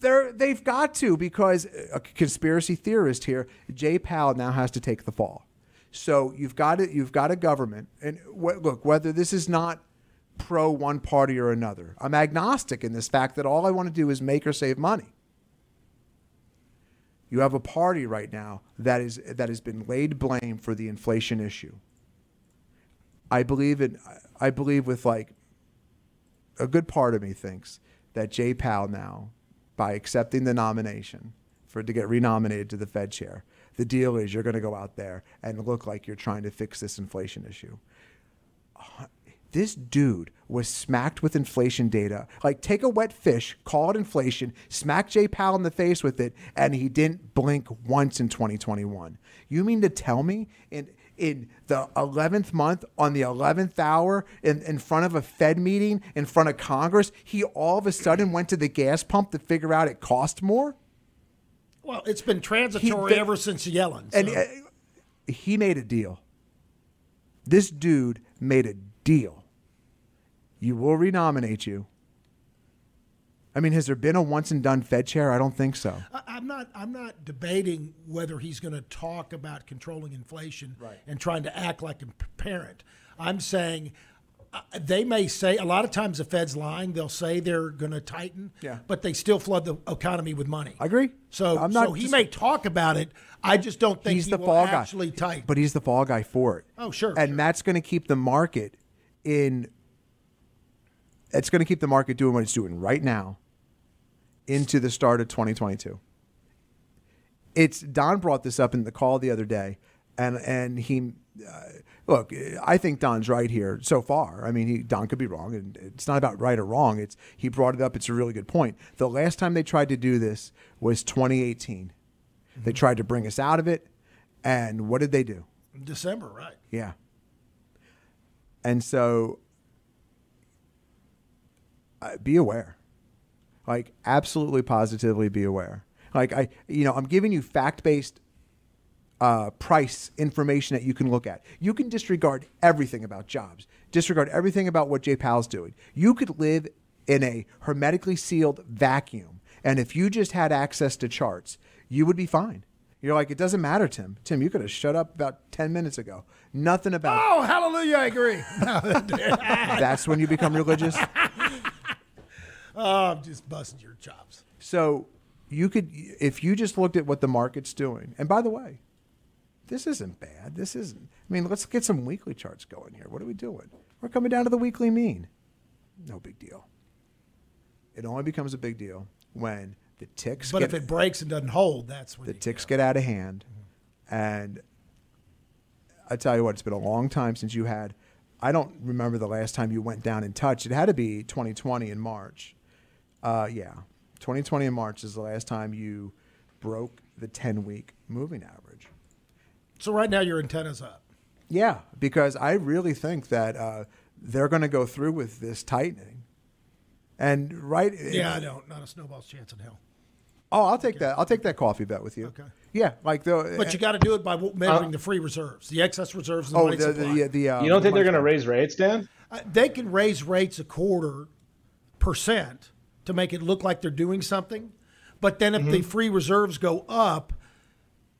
They're they've got to because a conspiracy theorist here, Jay Powell now has to take the fall. So you've got it. You've got a government, and wh- look whether this is not pro one party or another. I'm agnostic in this fact that all I want to do is make or save money. You have a party right now that is that has been laid blame for the inflation issue. I believe in I believe with like a good part of me thinks that Jay Powell now, by accepting the nomination for to get renominated to the Fed chair, the deal is you're going to go out there and look like you're trying to fix this inflation issue. [sighs] This dude was smacked with inflation data. Like, take a wet fish, call it inflation, smack Jay Powell in the face with it, and he didn't blink once in 2021. You mean to tell me in in the 11th month on the 11th hour in, in front of a Fed meeting in front of Congress, he all of a sudden went to the gas pump to figure out it cost more? Well, it's been transitory the- ever since Yellen. And uh, he made a deal. This dude made a deal. You will renominate you. I mean, has there been a once and done Fed chair? I don't think so. I- I'm not. I'm not debating whether he's going to talk about controlling inflation and trying to act like a parent. I'm saying uh, they may say a lot of times the Fed's lying. They'll say they're going to tighten, Yeah. but they still flood the economy with money. I agree. So, I'm not so he just- may talk about it. I just don't think He's he the will fall guy. actually tighten. But he's the fall guy for it. Oh, sure, And sure. that's going to keep the market in. It's going to keep the market doing what it's doing right now into the start of 2022. It's Don brought this up in the call the other day, and and he uh, look. I think Don's right here so far. I mean, he, Don could be wrong, and it's not about right or wrong. It's he brought it up. It's a really good point. The last time they tried to do this was 2018. They tried to bring us out of it, and what did they do? December, right? Yeah. And so uh, be aware. Like absolutely positively be aware. Like I you know, I'm giving you fact-based uh, price information that you can look at. You can disregard everything about jobs, disregard everything about what Jay Powell's doing. You could live in a hermetically sealed vacuum, and if you just had access to charts, you would be fine. You're like, it doesn't matter, Tim. Tim, you could have shut up about 10 minutes ago. Nothing about Oh, hallelujah! I agree. [laughs] that's when you become religious. [laughs] oh, I'm just busting your chops. So you could, if you just looked at what the market's doing, and by the way, this isn't bad. This isn't. I mean, let's get some weekly charts going here. What are we doing? We're coming down to the weekly mean. No big deal. It only becomes a big deal when the ticks get out. But get if it breaks and doesn't hold, that's when the ticks get out of hand, and I tell you what, it's been a long time since you had. I don't remember the last time you went down in touch. It had to be 2020 in March. Uh, yeah, 2020 in March is the last time you broke the 10 week moving average. So right now your antenna's up. Yeah, because I really think that uh, they're going to go through with this tightening. And right, Yeah, I don't. Not a snowball's chance in hell. Oh, I'll take that. I'll take that coffee bet with you. Okay. Yeah, like the. But you got to do it by w- measuring the free reserves, the excess reserves, and the Oh, money the supply. the the. Uh, You don't think they're going to raise rates, Dan? Uh, they can raise rates a quarter percent to make it look like they're doing something, but then if the mm-hmm. free reserves go up,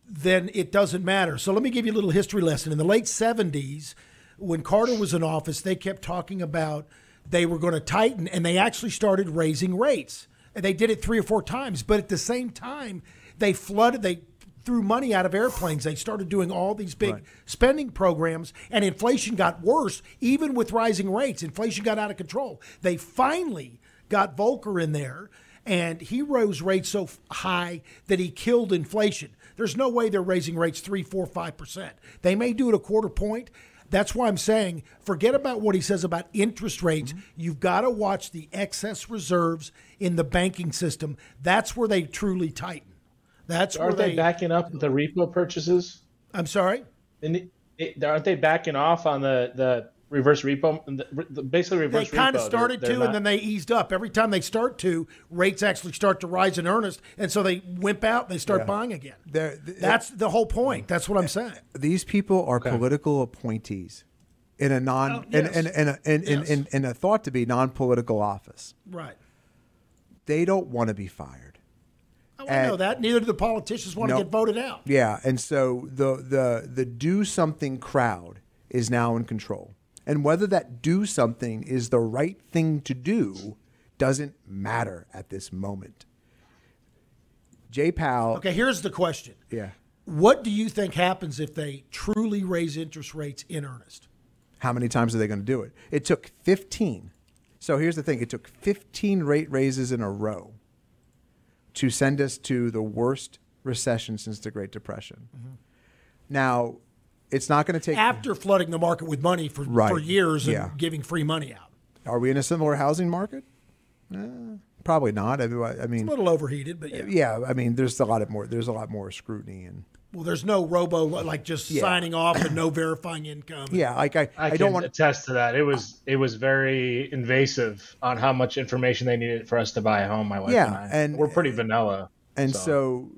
then it doesn't matter. So let me give you a little history lesson. In the late 70s, when Carter was in office, they kept talking about they were going to tighten, and they actually started raising rates. And they did it three or four times, but at the same time, they flooded, they threw money out of airplanes. They started doing all these big Right. spending programs, and inflation got worse, even with rising rates. Inflation got out of control. They finally got Volcker in there, and he rose rates so high that he killed inflation. There's no way they're raising rates three, four, five percent. They may do it a quarter point. That's why I'm saying forget about what he says about interest rates. Mm-hmm. You've got to watch the excess reserves in the banking system. That's where they truly tighten. That's where Aren't they they. backing up the repo purchases? I'm sorry. And aren't they backing off on the, the reverse repo, the- the- basically reverse repo. They kind of started they're, to, they're and then they eased up. Every time they start to, rates actually start to rise in earnest, and so they wimp out. and They start Yeah. buying again. They're- th- That's the whole point. That's what I'm saying. These people are political appointees in a non Oh, in, yes. in, in, a, in, in, Yes. in, in a thought to be non-political office. Right. They don't want to be fired. Oh, I know that. Neither do the politicians want No. to get voted out. Yeah, and so the the the do something crowd is now in control. And whether that do something is the right thing to do doesn't matter at this moment. Jay Powell. Okay, here's the question. Yeah. What do you think happens if they truly raise interest rates in earnest? How many times are they going to do it? It took 15. So here's the thing it took 15 rate raises in a row to send us to the worst recession since the Great Depression. Mm-hmm. Now, it's not going to take. After flooding the market with money for, Right. for years and Yeah. giving free money out. Are we in a similar housing market? Eh, probably not. I mean, I A mean, little overheated, but yeah. yeah. I mean, there's a lot of more. There's a lot more scrutiny and Well, there's no robo like just Yeah. signing off and no [coughs] verifying income. yeah. Like I, I, I, don't want. to attest to that. It was it was very invasive on how much information they needed for us to buy a home. My wife Yeah, and I, and- we're pretty vanilla. And so,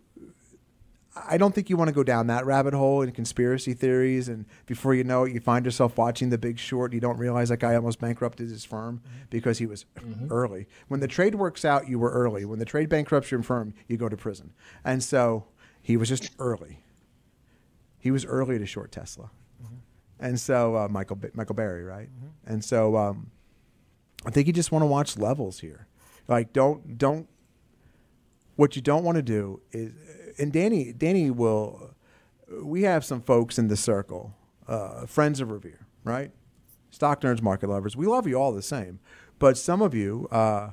I don't think you want to go down that rabbit hole in conspiracy theories. And before you know it, you find yourself watching The Big Short. And you don't realize that guy almost bankrupted his firm because he was early. When the trade works out, you were early. When the trade bankrupts your firm, you go to prison. And so he was just early. He was early to short Tesla. And so uh, Michael Michael Burry, right? And so um, I think you just want to watch levels here. Like don't don't what you don't want to do is and danny danny will we have some folks in the circle uh, friends of revere right stock nerds market lovers we love you all the same but some of you uh,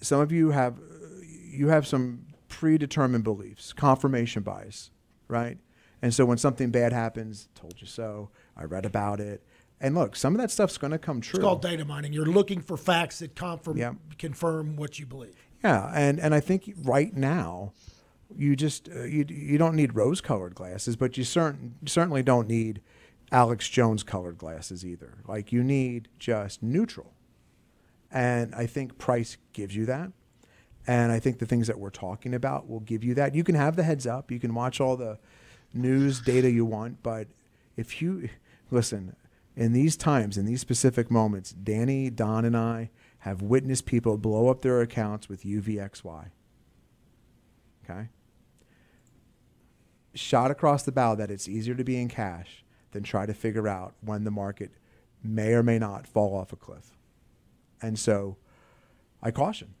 some of you have you have some predetermined beliefs confirmation bias right and so when something bad happens told you so i read about it and look some of that stuff's going to come true It's called data mining. You're looking for facts that confirm Yeah. confirm what you believe. Yeah, and and I think right now, you just uh, you you don't need rose-colored glasses, but you certain certainly don't need Alex Jones-colored glasses either. Like you need just neutral, and I think price gives you that. And I think the things that we're talking about will give you that. You can have the heads up. You can watch all the news data you want, but if you listen, in these times, in these specific moments, Danny, Don, and I have witnessed people blow up their accounts with UVXY. Okay? Shot across the bow that it's easier to be in cash than try to figure out when the market may or may not fall off a cliff. And so I caution.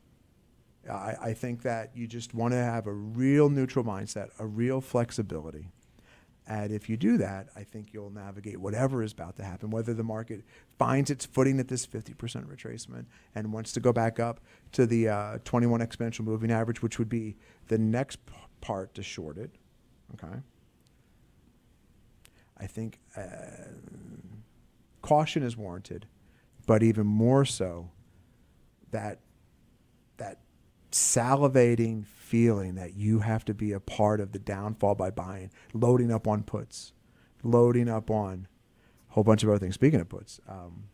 I, I think that you just want to have a real neutral mindset, a real flexibility. And if you do that, I think you'll navigate whatever is about to happen, whether the market finds its footing at this 50% retracement and wants to go back up to the uh, 21 exponential moving average, which would be the next p- part to short it. Okay. I think uh, caution is warranted, but even more so, that that salivating feeling that you have to be a part of the downfall by buying, loading up on puts, loading up on a whole bunch of other things. Speaking of puts, um,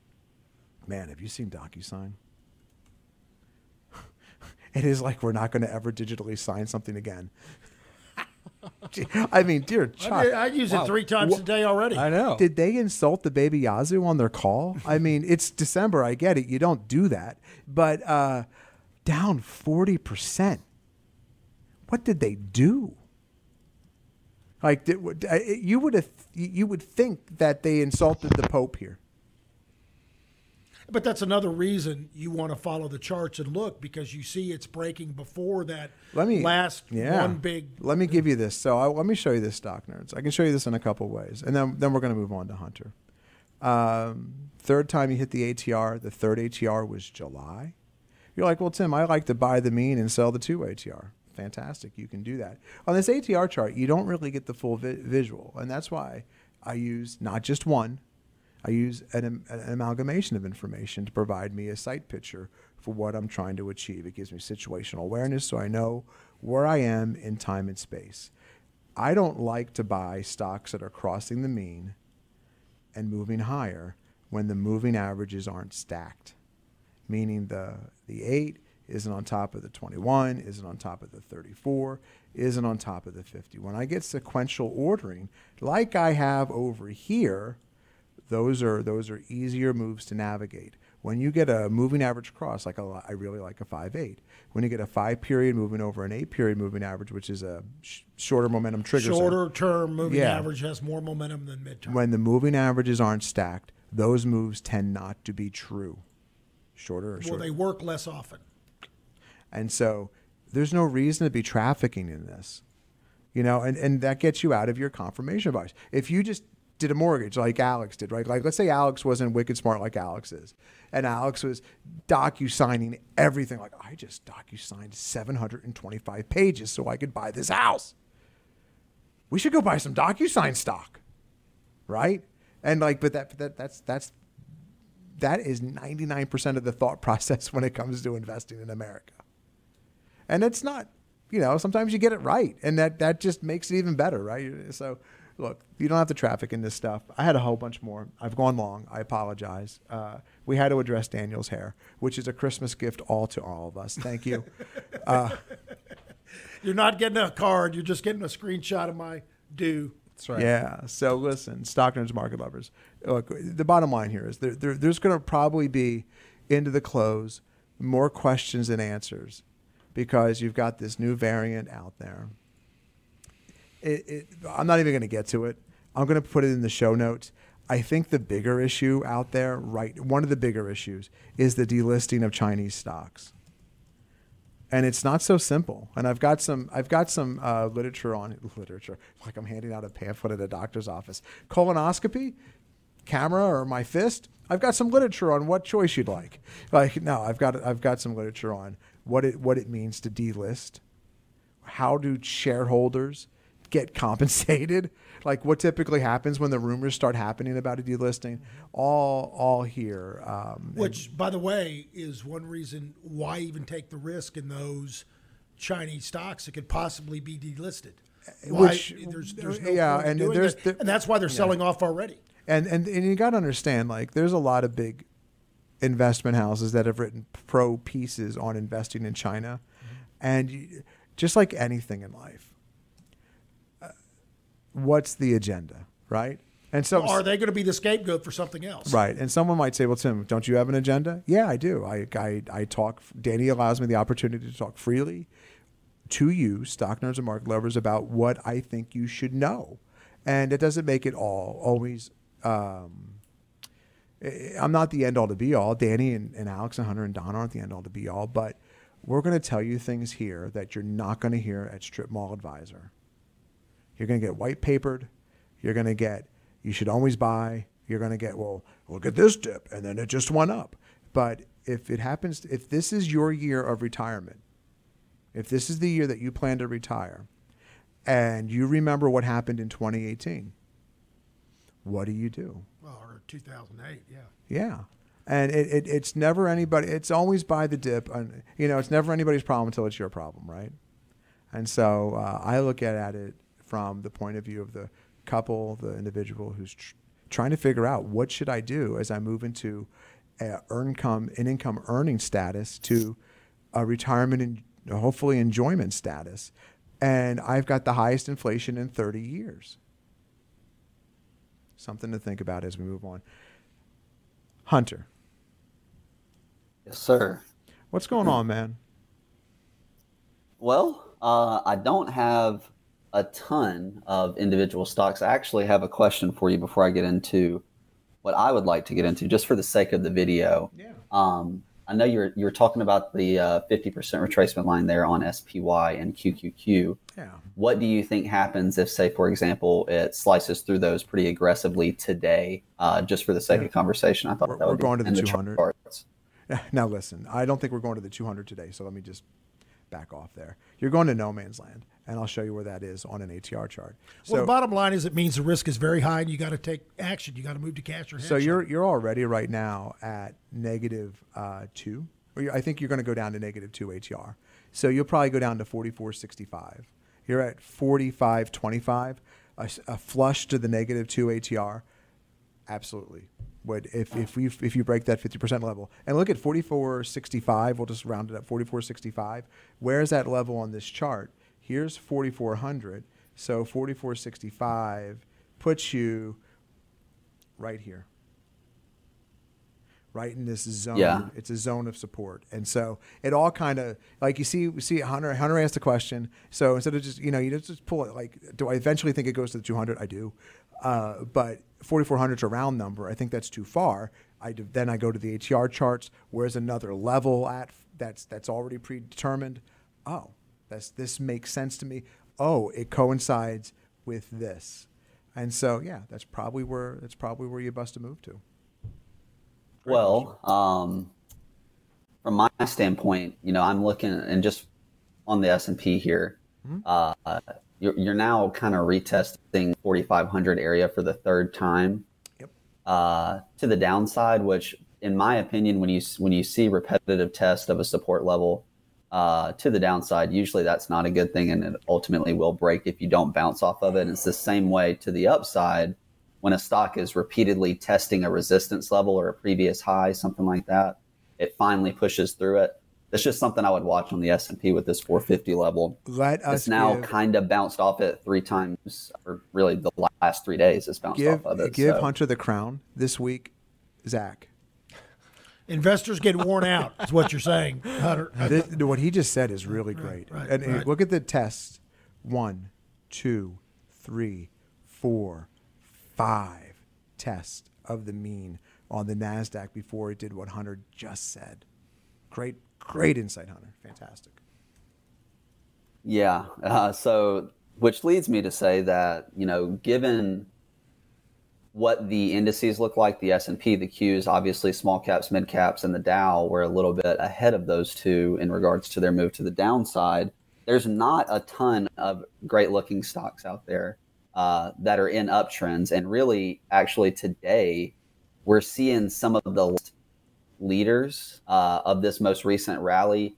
man, have you seen DocuSign? [laughs] it is like we're not going to ever digitally sign something again. [laughs] I mean, dear I, Chuck, I use it three times a day already. I know. did they insult the baby Yazoo on their call? I mean, it's December. I get it. You don't do that. But uh, down 40%. What did they do? Like, did, you would have, you would think that they insulted the Pope here. But that's another reason you want to follow the charts and look because you see it's breaking before that Let me last yeah. one big. Let me give you this. So I, let me show you this, stock nerds. I can show you this in a couple ways, and then then we're going to move on to Hunter. Um, third time you hit the ATR, the third ATR was July. You're like, well, Tim, I like to buy the mean and sell the two ATR. Fantastic, you can do that. On this ATR chart, you don't really get the full vi- visual, and that's why I use not just one. I use an, an amalgamation of information to provide me a sight picture for what I'm trying to achieve. It gives me situational awareness so I know where I am in time and space. I don't like to buy stocks that are crossing the mean and moving higher when the moving averages aren't stacked, meaning the the eight isn't on top of the 21, isn't on top of the 34, isn't on top of the 50. When I get sequential ordering, like I have over here, those are those are easier moves to navigate. When you get a moving average cross, like a, I really like a five eight. When you get a five period moving over an eight period moving average, which is a sh- shorter momentum trigger. zone, Shorter term moving Yeah. average has more momentum than midterm. when the moving averages aren't stacked, those moves tend not to be true. Shorter or well, shorter. they work less often. And so there's no reason to be trafficking in this. You know, and, and that gets you out of your confirmation bias. If you just did a mortgage like Alex did, right? Like let's say Alex wasn't wicked smart like Alex is. And Alex was docu signing everything. Like, I just docu signed 725 pages so I could buy this house. We should go buy some DocuSign stock. Right? And like, but that, that that's that's that is 99% of the thought [laughs] process when it comes to investing in America. And it's not, you know, sometimes you get it right, and that that just makes it even better, right? So, look, you don't have to traffic in this stuff. I had a whole bunch more. I've gone long. I apologize. Uh, we had to address Daniel's hair, which is a Christmas gift all to all of us. Thank you. [laughs] uh, You're not getting a card. You're just getting a screenshot of my due. That's right. Yeah. So listen, stock nerds, market lovers. Look, the bottom line here is there, there there's going to probably be into the close more questions than answers because you've got this new variant out there. It, it, I'm not even going to get to it. I'm going to put it in the show notes. I think the bigger issue out there, right? One of the bigger issues is the delisting of Chinese stocks and it's not so simple. And I've got some I've got some uh, literature on [laughs] literature, like I'm handing out a pamphlet at a doctor's office. Colonoscopy, camera or my fist. I've got some literature on what choice you'd like. Like no, I've got I've got some literature on what it what it means to delist. How do shareholders get compensated? [laughs] Like what typically happens when the rumors start happening about a delisting? All all here. Um, Which, by the way, is one reason why even take the risk in those Chinese stocks that could possibly be delisted. Why, Which- there's, there's no yeah, and there's that. and that's why they're selling off already. And and and you got to understand, like, there's a lot of big investment houses that have written pro pieces on investing in China, and you, just like anything in life, uh, what's the agenda, right? And so, Are they going to be the scapegoat for something else? right, and someone might say, "Well, Tim, don't you have an agenda?" Yeah, I do. I I, I talk. Danny allows me the opportunity to talk freely to you, stock nerds and market lovers, about what I think you should know. And it doesn't make it all always. Um, eh, I'm not the end all to be all. Danny and, and Alex and Hunter and Don aren't the end all to be all, but we're going to tell you things here that you're not going to hear at Strip Mall Advisor. You're going to get white papered. You're going to get, you should always buy. You're going to get, well, look at this dip, and then it just went up. But if it happens, if this is your year of retirement, if this is the year that you plan to retire, and you remember what happened in 2018, what do you do? Well, or 2008, yeah. Yeah. And it, it, it's never anybody, it's always buy the dip. And, you know, it's never anybody's problem until it's your problem, right? And so uh, I look at, at it from the point of view of the couple, the individual who's tr- trying to figure out what should I do as I move into a earn income, an income earning status to a retirement and hopefully enjoyment status. And I've got the highest inflation in 30 years. Something to think about as we move on. Hunter, Yes, sir. what's going on, man? Well, uh, I don't have a ton of individual stocks. I actually have a question for you before I get into what I would like to get into, just for the sake of the video. Yeah. Um, I know you're you're talking about the uh, 50% retracement line there on SPY and QQQ. Yeah. What do you think happens if, say, for example, it slices through those pretty aggressively today? Uh, just for the sake of conversation, I thought We're- that we're going to the 200. [laughs] Now listen, I don't think we're going to the 200 today, so let me just back off there. You're going to no man's land, and I'll show you where that is on an ATR chart. well, the bottom line is it means the risk is very high and you got to take action. You got to move to cash or hedge. so you're you're already right now at negative uh, two, or I think you're going to go down to negative two ATR. So you'll probably go down to 44.65. You're at 45.25, A flush to the negative two ATR. Absolutely, What if if we if you break that 50% level and look at 4465, we'll just round it up 4465. Where is that level on this chart? Here's 4400. So 4465 puts you right here. Right in this zone. Yeah. It's a zone of support. And so it all kind of like you see we see Hunter Hunter asked a question. So instead of just you know, you just, just pull it like do I eventually think it goes to the 200? I do. Uh, but 4400 is a round number. I think that's too far. I do, then I go to the ATR charts. Where's another level at that's that's already predetermined? Oh, that's this makes sense to me. Oh, it coincides with this, and so yeah, that's probably where that's probably where you bust a move to. Well, um, from my standpoint, you know, I'm looking and just on the S and P here. Uh, you're, you're now kind of retesting 4,500 area for the third time. Yep. Uh, to the downside, which in my opinion, when you when you see repetitive test of a support level uh, to the downside, usually that's not a good thing, and it ultimately will break if you don't bounce off of it. And it's the same way to the upside when a stock is repeatedly testing a resistance level or a previous high, something like that. It finally pushes through it. That's just something I would watch on the S and P with this 450 level. Let us It's now give, kind of bounced off it three times, or really the last three days. It's bounced give off of it. give so. Hunter the crown this week, Zach. Investors get worn out, is what you're saying, Hunter. [laughs] This- what he just said is really great. right, and, and right. look at the test: one, two, three, four, five tests of the mean on the Nasdaq before it did what Hunter just said. Great, great insight, Hunter. Fantastic. Yeah. Uh, so, which leads me to say that you know, given what the indices look like, the S and P, the Qs, obviously small caps, mid caps, and the Dow were a little bit ahead of those two in regards to their move to the downside. There's not a ton of great looking stocks out there uh, that are in uptrends, and really, actually, today we're seeing some of the leaders uh, of this most recent rally.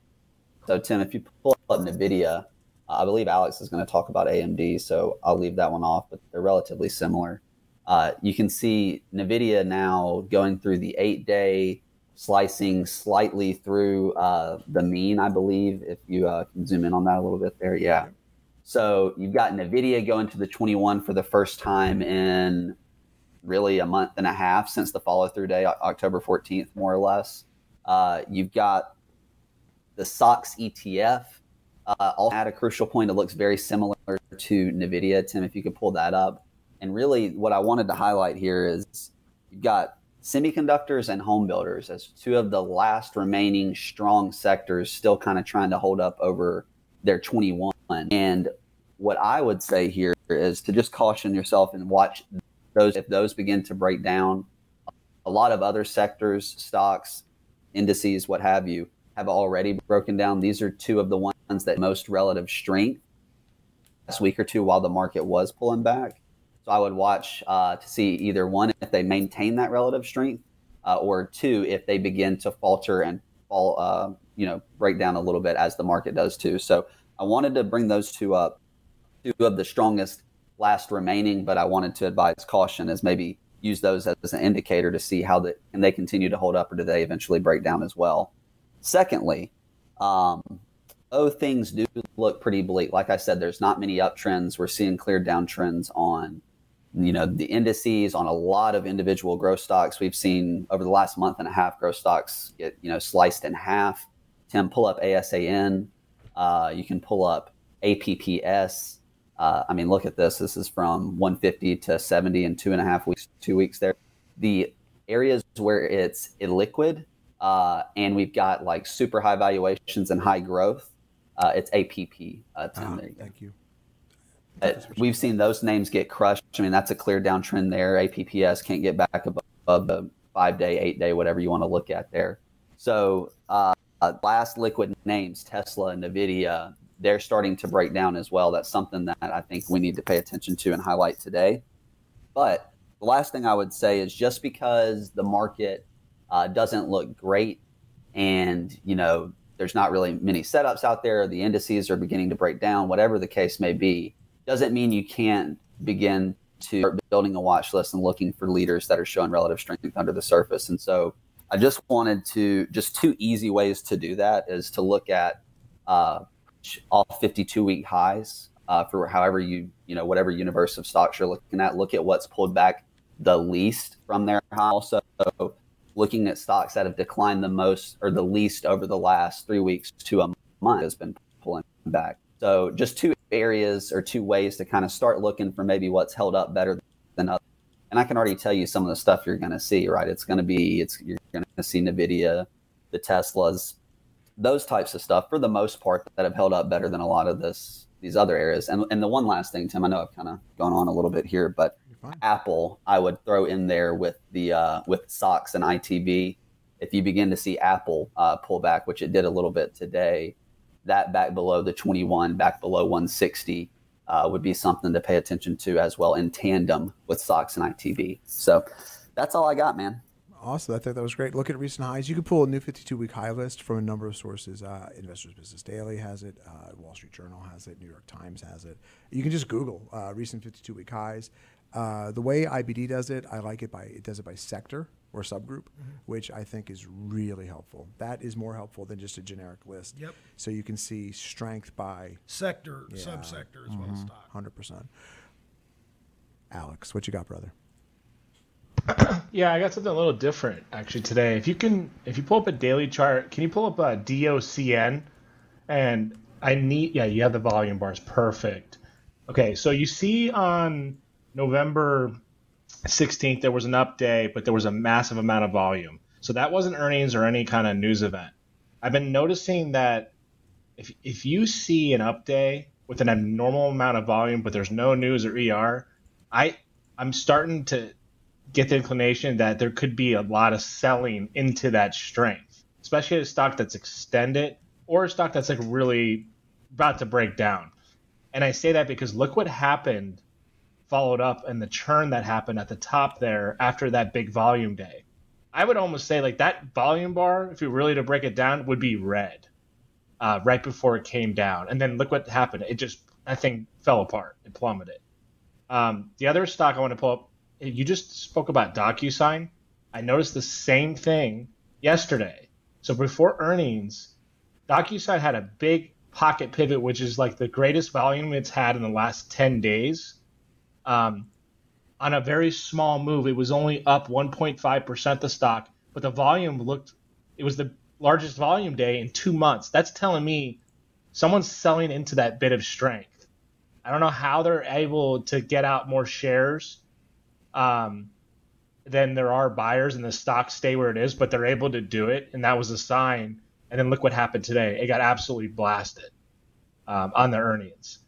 So, Tim, if you pull up NVIDIA, I believe Alex is going to talk about AMD, so I'll leave that one off, but they're relatively similar. Uh, you can see NVIDIA now going through the eight day, slicing slightly through uh, the mean, I believe, if you uh, can zoom in on that a little bit there. Yeah. So you've got NVIDIA going to the 21 for the first time in really a month and a half since the follow through day, October 14th, more or less. Uh, you've got the SOX ETF uh, also at a crucial point. It looks very similar to NVIDIA. Tim, if you could pull that up. And really, what I wanted to highlight here is you've got semiconductors and home builders as two of the last remaining strong sectors still kind of trying to hold up over their 21. And what I would say here is to just caution yourself and watch those if those begin to break down. A lot of other sectors, stocks, indices, what have you, have already broken down. These are two of the ones that most relative strength last week or two while the market was pulling back. So I would watch uh, to see either one if they maintain that relative strength, uh, or two if they begin to falter and fall, uh, you know, break down a little bit as the market does too. So I wanted to bring those two up, two of the strongest last remaining, but I wanted to advise caution as maybe use those as an indicator to see how the, can they continue to hold up or do they eventually break down as well. Secondly, um, oh, things do look pretty bleak. Like I said, there's not many uptrends. We're seeing clear downtrends on, you know, the indices on a lot of individual growth stocks. We've seen over the last month and a half, growth stocks get, you know, sliced in half. Tim, pull up ASAN. Uh, you can pull up APPS. Uh, I mean, look at this. This is from 150 to 70 in two and a half weeks, two weeks there. The areas where it's illiquid uh, and we've got like super high valuations and high growth, uh, it's APP. Uh, Tim, Ah, there thank you. Uh, we've seen those names get crushed. I mean, that's a clear downtrend there. APPS can't get back above, above the five day, eight day, whatever you want to look at there. So, uh, uh, last liquid names, Tesla and NVIDIA, they're starting to break down as well. That's something that I think we need to pay attention to and highlight today. But the last thing I would say is just because the market uh, doesn't look great and, you know, there's not really many setups out there, the indices are beginning to break down, whatever the case may be, doesn't mean you can't begin to start building a watch list and looking for leaders that are showing relative strength under the surface. And so I just wanted to just two easy ways to do that is to look at uh, all 52 week highs uh, for however you you know whatever universe of stocks you're looking at. Look at what's pulled back the least from their high. Also, looking at stocks that have declined the most or the least over the last three weeks to a month has been pulling back. So just two areas or two ways to kind of start looking for maybe what's held up better than others. And I can already tell you some of the stuff you're going to see, right? It's going to be, it's you're going to see Nvidia, the Teslas, those types of stuff for the most part that have held up better than a lot of this these other areas. And and the one last thing, Tim, I know I've kind of gone on a little bit here, but Apple I would throw in there with the uh, with SOX and ITB. If you begin to see Apple uh, pull back, which it did a little bit today, that back below the 21, back below 160 uh, would be something to pay attention to as well in tandem with stocks and ITB. So that's all I got, man. Awesome. I thought that was great. Look at recent highs. You can pull a new 52 week high list from a number of sources. Uh, Investors Business Daily has it, uh, Wall Street Journal has it, New York Times has it. You can just Google uh, recent 52 week highs. Uh, the way IBD does it, I like it by it does it by sector or subgroup, mm-hmm. which I think is really helpful. That is more helpful than just a generic list. Yep. So you can see strength by Sector, Yeah. subsector, as well as stock. hundred percent. Alex, what you got, brother? [coughs] Yeah, I got something a little different actually today. If you can, if you pull up a daily chart, can you pull up uh, a DOCN? And I need, yeah, you have the volume bars, perfect. Okay, so you see on November 16th there was an update, but there was a massive amount of volume. So that wasn't earnings or any kind of news event. I've been noticing that if if you see an update with an abnormal amount of volume, but there's no news or ER, I I'm starting to get the inclination that there could be a lot of selling into that strength, especially a stock that's extended or a stock that's like really about to break down. And I say that because look what happened followed up and the churn that happened at the top there after that big volume day. I would almost say like that volume bar, if you really to break it down, would be red uh, right before it came down. And then look what happened. It just that thing fell apart. It plummeted. Um, the other stock I want to pull up, you just spoke about DocuSign. I noticed the same thing yesterday. So before earnings, DocuSign had a big pocket pivot, which is like the greatest volume it's had in the last 10 days. Um, on a very small move, it was only up 1.5% the stock, but the volume looked, it was the largest volume day in two months. That's telling me someone's selling into that bit of strength. I don't know how they're able to get out more shares um, than there are buyers, and the stock stay where it is, but they're able to do it, and that was a sign. And then look what happened today; it got absolutely blasted um, on the earnings.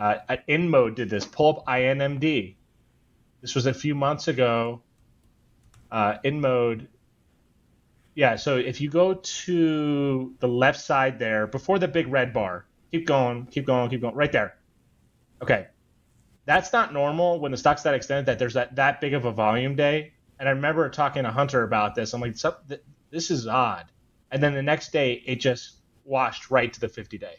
Uh, InMode did this. Pull up INMD. This was a few months ago. Uh, InMode. Yeah, so if you go to the left side there, before the big red bar, keep going, keep going, keep going, right there. Okay, that's not normal when the stock's that extended that there's that that big of a volume day. And I remember talking to Hunter about this. I'm like, this is odd. And then the next day, it just washed right to the 50 day.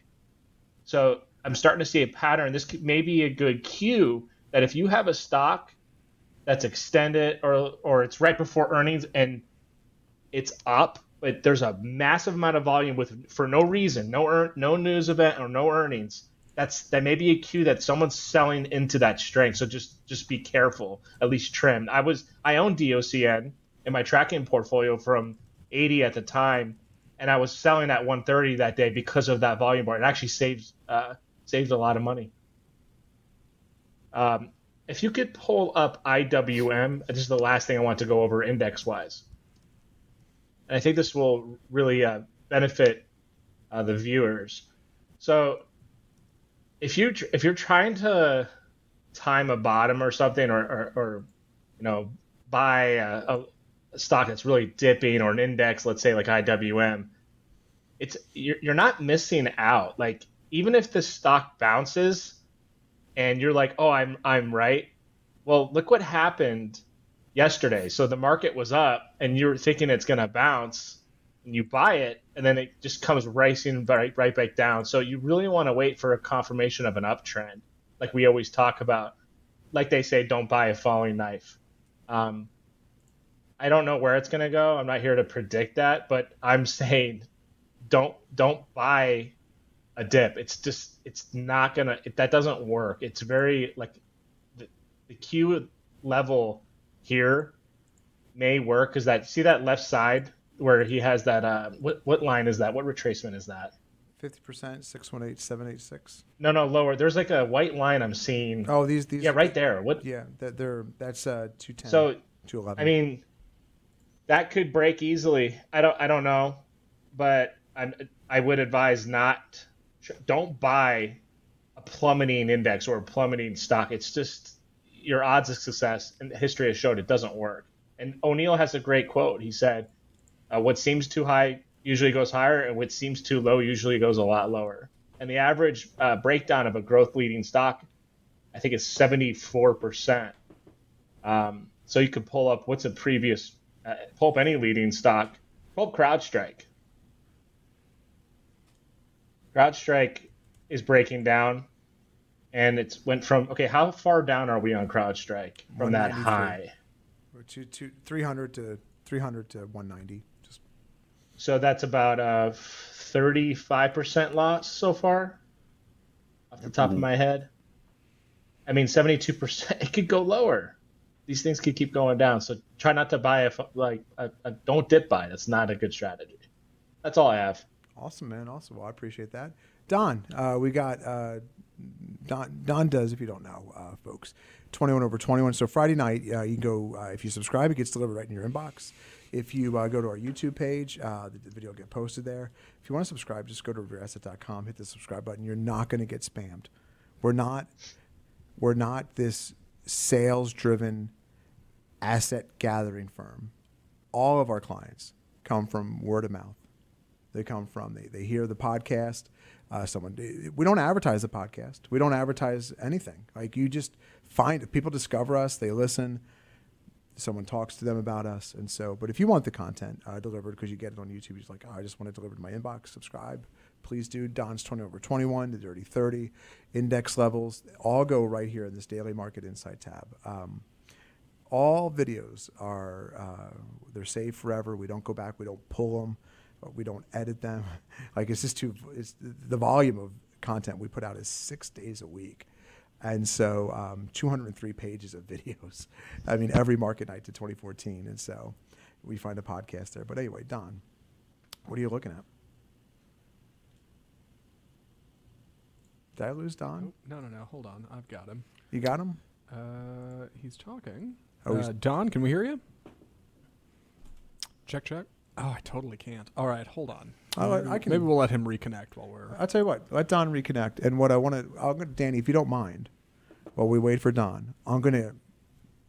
So I'm starting to see a pattern. This may be a good cue that if you have a stock that's extended or or it's right before earnings and it's up, but there's a massive amount of volume with for no reason, no earn, no news event or no earnings. That's that may be a cue that someone's selling into that strength. So just just be careful, at least trim. I was I own DOCN in my tracking portfolio from 80 at the time, and I was selling at 130 that day because of that volume bar. It actually saves uh, saves a lot of money. Um, if you could pull up IWM, this is the last thing I want to go over index wise. And I think this will really uh, benefit uh, the viewers. So if you tr- if you're trying to time a bottom or something, or or, or you know buy a, a, stock that's really dipping, or an index, let's say like IWM, it's you're, you're not missing out. Like even if the stock bounces, and you're like, oh, I'm I'm right. Well, look what happened yesterday. So the market was up, and you're thinking it's going to bounce, and you buy it, and then it just comes racing right right back down. So you really want to wait for a confirmation of an uptrend, like we always talk about. like they say, don't buy a falling knife. Um, I don't know where it's going to go. I'm not here to predict that, but I'm [laughs] saying don't don't buy a dip. It's just it's not gonna. It, that doesn't work. It's very like the, the Q level here may work because that see that left side where he has that. Uh, what what line is that? What retracement is that? Fifty percent, six one eight, seven eight six. No, no, lower. There's like a white line I'm seeing. Oh, these these. yeah, right there. What? Yeah, they're, they're that's uh two ten. So two eleven. I mean, that could break easily. I don't. I don't know, but I'm I would advise not. Don't buy a plummeting index or a plummeting stock. It's just your odds of success and history has showed it doesn't work. And O'Neil has a great quote. He said, uh, "What seems too high usually goes higher, and what seems too low usually goes a lot lower." And the average uh, breakdown of a growth leading stock, I think, is seventy four percent. Um, so you could pull up what's a previous, uh, pull up any leading stock, pull up CrowdStrike. CrowdStrike is breaking down, and it's went from okay. How far down are we on CrowdStrike from that 193. high? We're two two three hundred to three hundred to one ninety. Just So that's about a thirty-five percent loss so far, off the top of mm-hmm. my head. I mean, seventy-two percent. It could go lower. These things could keep going down. So try not to buy a f- like a, a don't dip buy. That's not a good strategy. That's all I have. Awesome, man. Awesome. Well, I appreciate that. Don, uh, we got uh, Don. Don does, if you don't know, uh, folks, twenty one over twenty one. So Friday night, uh, you can go uh, if you subscribe, it gets delivered right in your inbox. If you uh, go to our YouTube page, the, the video will get posted there. If you want to subscribe, just go to revereasset.com, hit the subscribe button. You're not going to get spammed. We're not. We're not this sales driven asset gathering firm. All of our clients come from word of mouth. They come from they, they hear the podcast. Uh, someone we don't advertise the podcast. We don't advertise anything. Like you just find people discover us. They listen. Someone talks to them about us, and so. But if you want the content uh, delivered because you get it on YouTube, you're like, oh, I just want it delivered to my inbox. Subscribe, please do. Don's twenty over twenty one, the Dirty Thirty, index levels, all go right here in this daily market insight tab. Um, all videos are uh, they're saved forever. We don't go back. We don't pull them. But we don't edit them. [laughs] Like it's just too. It's the volume of content we put out is six days a week, and so um, 203 pages of [laughs] videos. I mean, every market night to 2014, and so we find a podcast there. But anyway, Don, what are you looking at? Did I lose Don? No, no, no. Hold on. I've got him. You got him? Uh, he's talking. Oh, uh, Don, can we hear you? Check, check. Oh, I totally can't. All right, hold on. Oh, I- Maybe- I can- Maybe we'll let him reconnect while we're. I'll tell you what. Let Don reconnect. And what I want to, I'm gonna, Danny, if you don't mind, while we wait for Don, I'm going to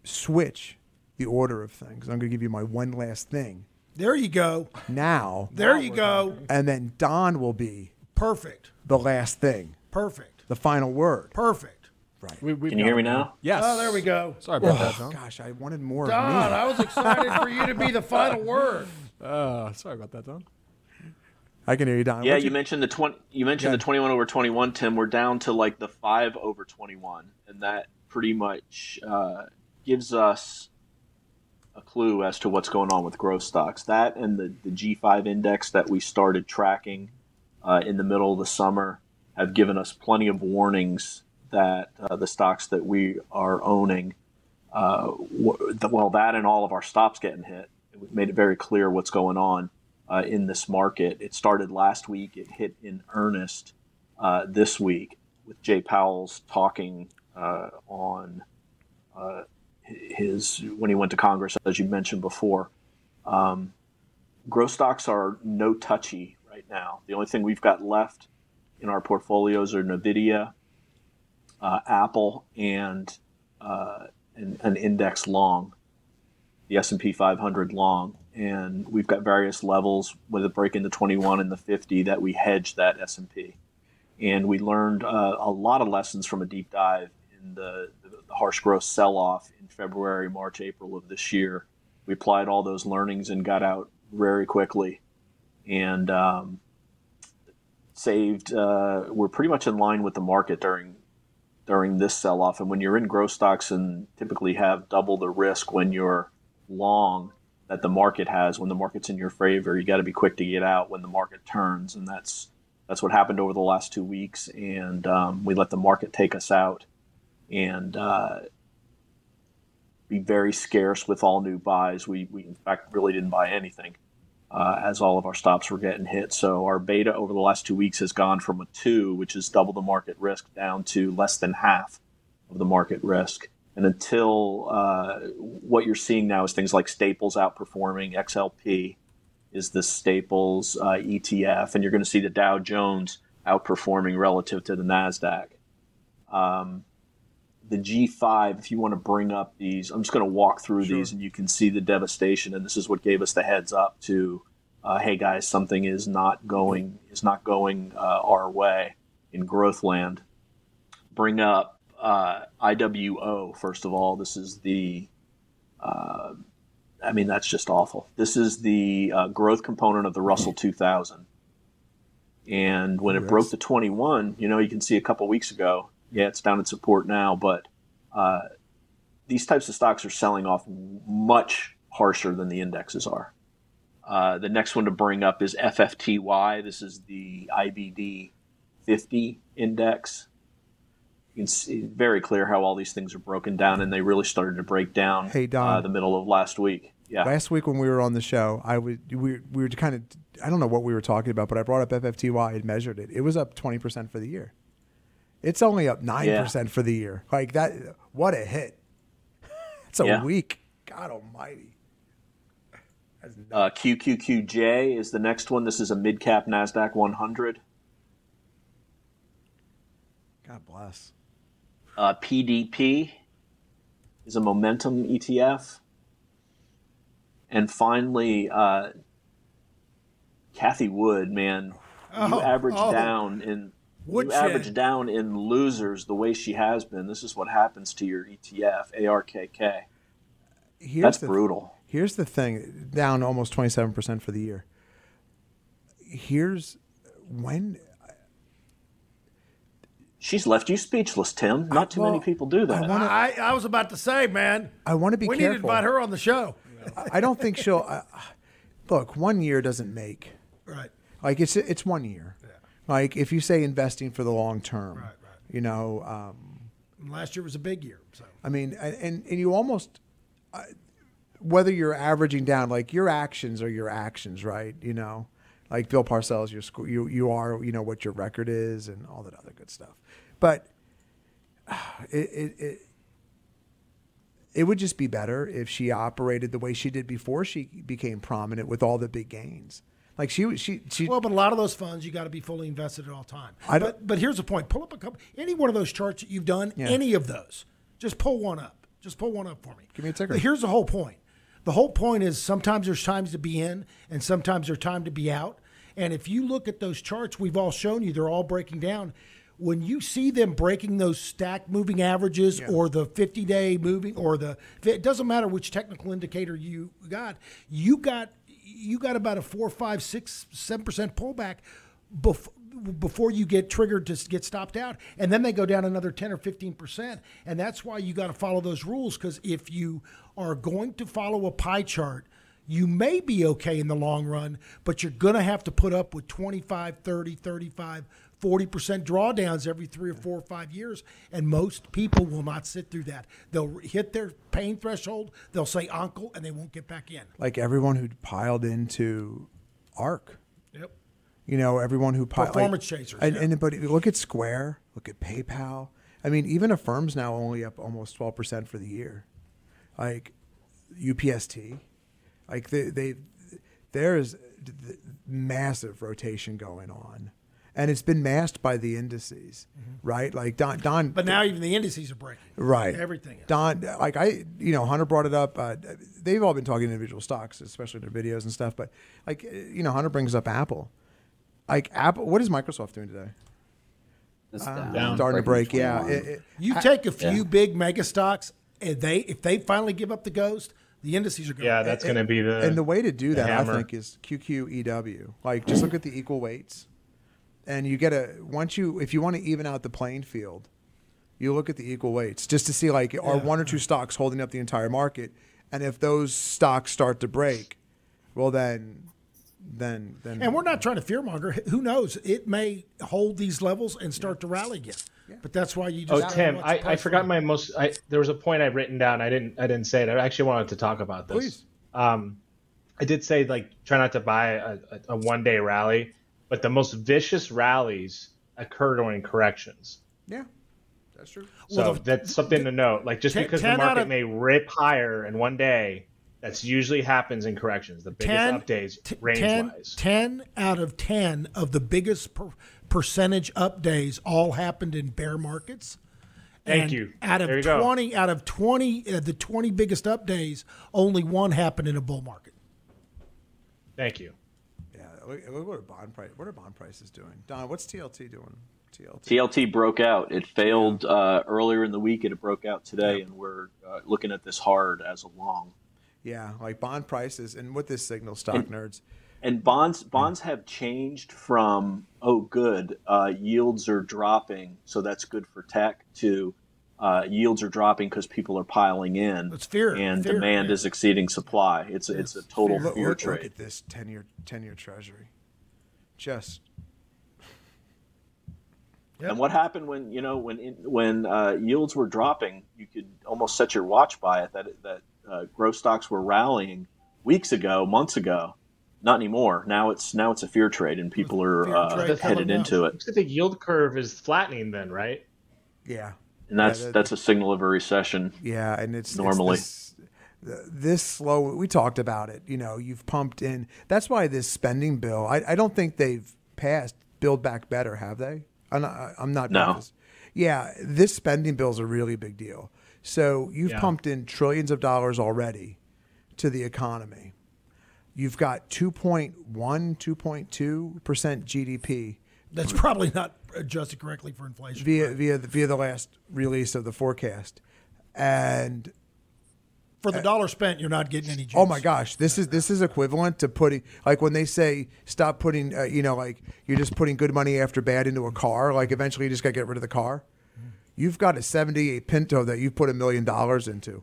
switch the order of things. I'm going to give you my one last thing There you go. now, There you go. and then Don will be Perfect. the last thing, Perfect. the final word. Perfect. Right. We, Can you hear me now? Yes. Oh, there we go. Sorry about oh, that, Don. Gosh, I wanted more Don, of me. I was excited for you to be the final word. [laughs] Uh, sorry about that, Don. I can hear you, Don. Yeah, What'd you mentioned the twenty. You mentioned Yeah. the twenty-one over twenty-one, Tim. We're down to like the five over twenty-one, and that pretty much uh, gives us a clue as to what's going on with growth stocks. That and the the G five index that we started tracking uh, in the middle of the summer have given us plenty of warnings that uh, the stocks that we are owning, uh, well, that and all of our stops getting hit. Made it very clear what's going on uh, in this market. It started last week. It hit in earnest uh, this week with Jay Powell's talking uh, on uh, his when he went to Congress, as you mentioned before. Um, growth stocks are no touchy right now. The only thing we've got left in our portfolios are Nvidia, uh, Apple, and uh, an, an index long, the S&P 500 long, and we've got various levels with a break in the 21 and the 50 that we hedge that S&P, and we learned uh, a lot of lessons from a deep dive in the, the harsh growth sell-off in February, March, April of this year. We applied all those learnings and got out very quickly, and um, saved. Uh, we're pretty much in line with the market during during this sell off. And when you're in growth stocks and typically have double the risk when you're long that the market has, when the market's in your favor, you got to be quick to get out when the market turns. And that's that's what happened over the last two weeks. And um, we let the market take us out and uh, be very scarce with all new buys. We, we in fact really didn't buy anything uh, as all of our stops were getting hit. So our beta over the last two weeks has gone from a two, which is double the market risk, down to less than half of the market risk. And until uh, what you're seeing now is things like Staples outperforming XLP, is the Staples uh, ETF, and you're going to see the Dow Jones outperforming relative to the Nasdaq. Um, the G5, if you want to bring up these, I'm just going to walk through these, and you can see the devastation. And this is what gave us the heads up to, uh, hey guys, something is not going is not going uh, our way in growth land. Bring up uh, IWO first of all. This is the uh, I mean, that's just awful. This is the uh, growth component of the Russell 2000. And when it broke the 21, you know, you can see a couple weeks ago, yeah, it's down in support now, but uh, these types of stocks are selling off much harsher than the indexes are. Uh, the next one to bring up is FFTY. This is the IBD 50 index. You can see very clear how all these things are broken down, and they really started to break down Hey, Don. uh, the middle of last week. Yeah. Last week when we were on the show, I would we we were kind of I don't know what we were talking about, but I brought up FFTY and measured it. It was up twenty percent for the year. It's only up nine percent for the year. Like that, what a hit! [laughs] It's a Yeah. week. God Almighty. Uh, QQQJ is the next one. This is a mid cap NASDAQ 100. God bless. Uh, PDP is a momentum ETF. And finally, uh, Cathie Wood, man, you Oh, average oh. down in you average down in losers the way she has been. This is what happens to your ETF, ARKK. Here's That's the, brutal. Here's the thing: down almost twenty seven percent for the year. Here's when She's left you speechless, Tim. Not too many people do that. I, I was about to say, man. I want to be careful. we need to invite her on the show. I don't think she'll. Uh, look, one year doesn't make. Right. Like it's it's one year. Yeah. Like if you say investing for the long term, Right, right. you know. Um, last year was a big year. So I mean, and and, and you almost, uh, whether you're averaging down, like your actions are your actions, right? You know, like Bill Parcells, your score, you you are, you know, what your record is, and all that other good stuff. But [sighs] it it. it it would just be better if she operated the way she did before she became prominent with all the big gains. Like she, she, she. well, but a lot of those funds you got to be fully invested at all time. I don't- but but here's the point: pull up a couple, any one of those charts that you've done, Yeah. any of those, just pull one up. Just pull one up for me. Give me a ticker. Here's the whole point. The whole point is sometimes there's times to be in, and sometimes there's time to be out. And if you look at those charts we've all shown you, they're all breaking down. When you see them breaking those stack moving averages or the 50 day moving or the it doesn't matter which technical indicator you got, you got you got about a four, five, six, seven percent pullback bef- before you get triggered to get stopped out, and then they go down another ten or fifteen percent, and that's why you got to follow those rules. Because if you are going to follow a pie chart, you may be okay in the long run, but you're going to have to put up with 25, 30, 35, 40% drawdowns every three or four or five years. And most people will not sit through that. They'll hit their pain threshold, they'll say uncle, and they won't get back in. like everyone who piled into ARKK. Yep. You know, everyone who piled Performance chasers, And, yeah. and but look at Square, look at PayPal. I mean, even Affirm's now only up almost twelve percent for the year. Like UPST, like they they there is massive rotation going on, and it's been masked by the indices, right? Like Don Don. Mm-hmm. But now even the indices are breaking. Right. Everything is. Don, like I, you know, Hunter brought it up. Uh, they've all been talking individual stocks, especially in their videos and stuff. But like, you know, Hunter brings up Apple. Like Apple, what is Microsoft doing today? It's Uh, down. starting to break. Breaking Yeah. It- it- You I- take a few Yeah. big mega stocks, and they if they finally give up the ghost, the indices are going. Yeah, that's going to be the and the way to do that, I think, is QQEW. Like, just look at the equal weights, and you get a once you if you want to even out the playing field, You look at the equal weights just to see like are Yeah. one or two stocks holding up the entire market, and if those stocks start to break, well then, then then And we're not trying to fearmonger. Who knows? It may hold these levels and start to rally again. But that's why you just. Oh. Tim, I, I forgot my most. I, there was a point I'd written down. I didn't. I didn't say it. I actually wanted to talk about this. Please. Um, I did say like try not to buy a, a, a one day rally, but the most vicious rallies occur during corrections. yeah, that's true. So Well, the- that's something to note. Like just ten- because 10 the market of- may rip higher in one day, that's usually happens in corrections. The biggest 10, updates t- range 10, wise. 10 out of 10 of the biggest per- percentage up days all happened in bear markets. Thank And you. Out of There you go. 20, out of 20, uh, the 20 biggest up days, only one happened in a bull market. Thank you. Look, look what a bond price. What are bond prices doing? Don, what's TLT doing? TLT. TLT broke out. It failed uh, earlier in the week, and it broke out today, and we're uh, looking at this hard as a long. Yeah, like bond prices, and what this signals, stock nerds. And bonds bonds have changed from oh good uh, yields are dropping, so that's good for tech to uh, yields are dropping because people are piling in. It's fear, and fear, demand yeah. is exceeding supply. It's a it's a total Look, fear look, trade. look at this ten-year ten-year Treasury. Just And what happened when you know when in, when uh, yields were dropping, you could almost set your watch by it that that uh, growth stocks were rallying weeks ago, months ago. Not anymore. Now it's now it's a fear trade, and people are uh, headed into it. Looks like the yield curve is flattening then, right? yeah, And that's Yeah, that- that's a signal of a recession. yeah, and it's it's Normally. this, this slow. We talked about it. You know, you've pumped in. That's why this spending bill. I, I don't think they've passed Build Back Better, have they? I'm not. I'm not. No. Yeah, this spending bill is a really big deal. So you've Yeah. pumped in trillions of dollars already to the economy. You've got 2.1, 2.2 percent GDP That's probably not adjusted correctly for inflation. via via the, via the last release of the forecast, and For the dollar spent, you're not getting any juice. oh my gosh, this is this is equivalent to putting like when they say stop putting uh, you know like you're just putting good money after bad into a car. Like eventually you just got to get rid of the car. You've got a '78 Pinto that you've put a million dollars into.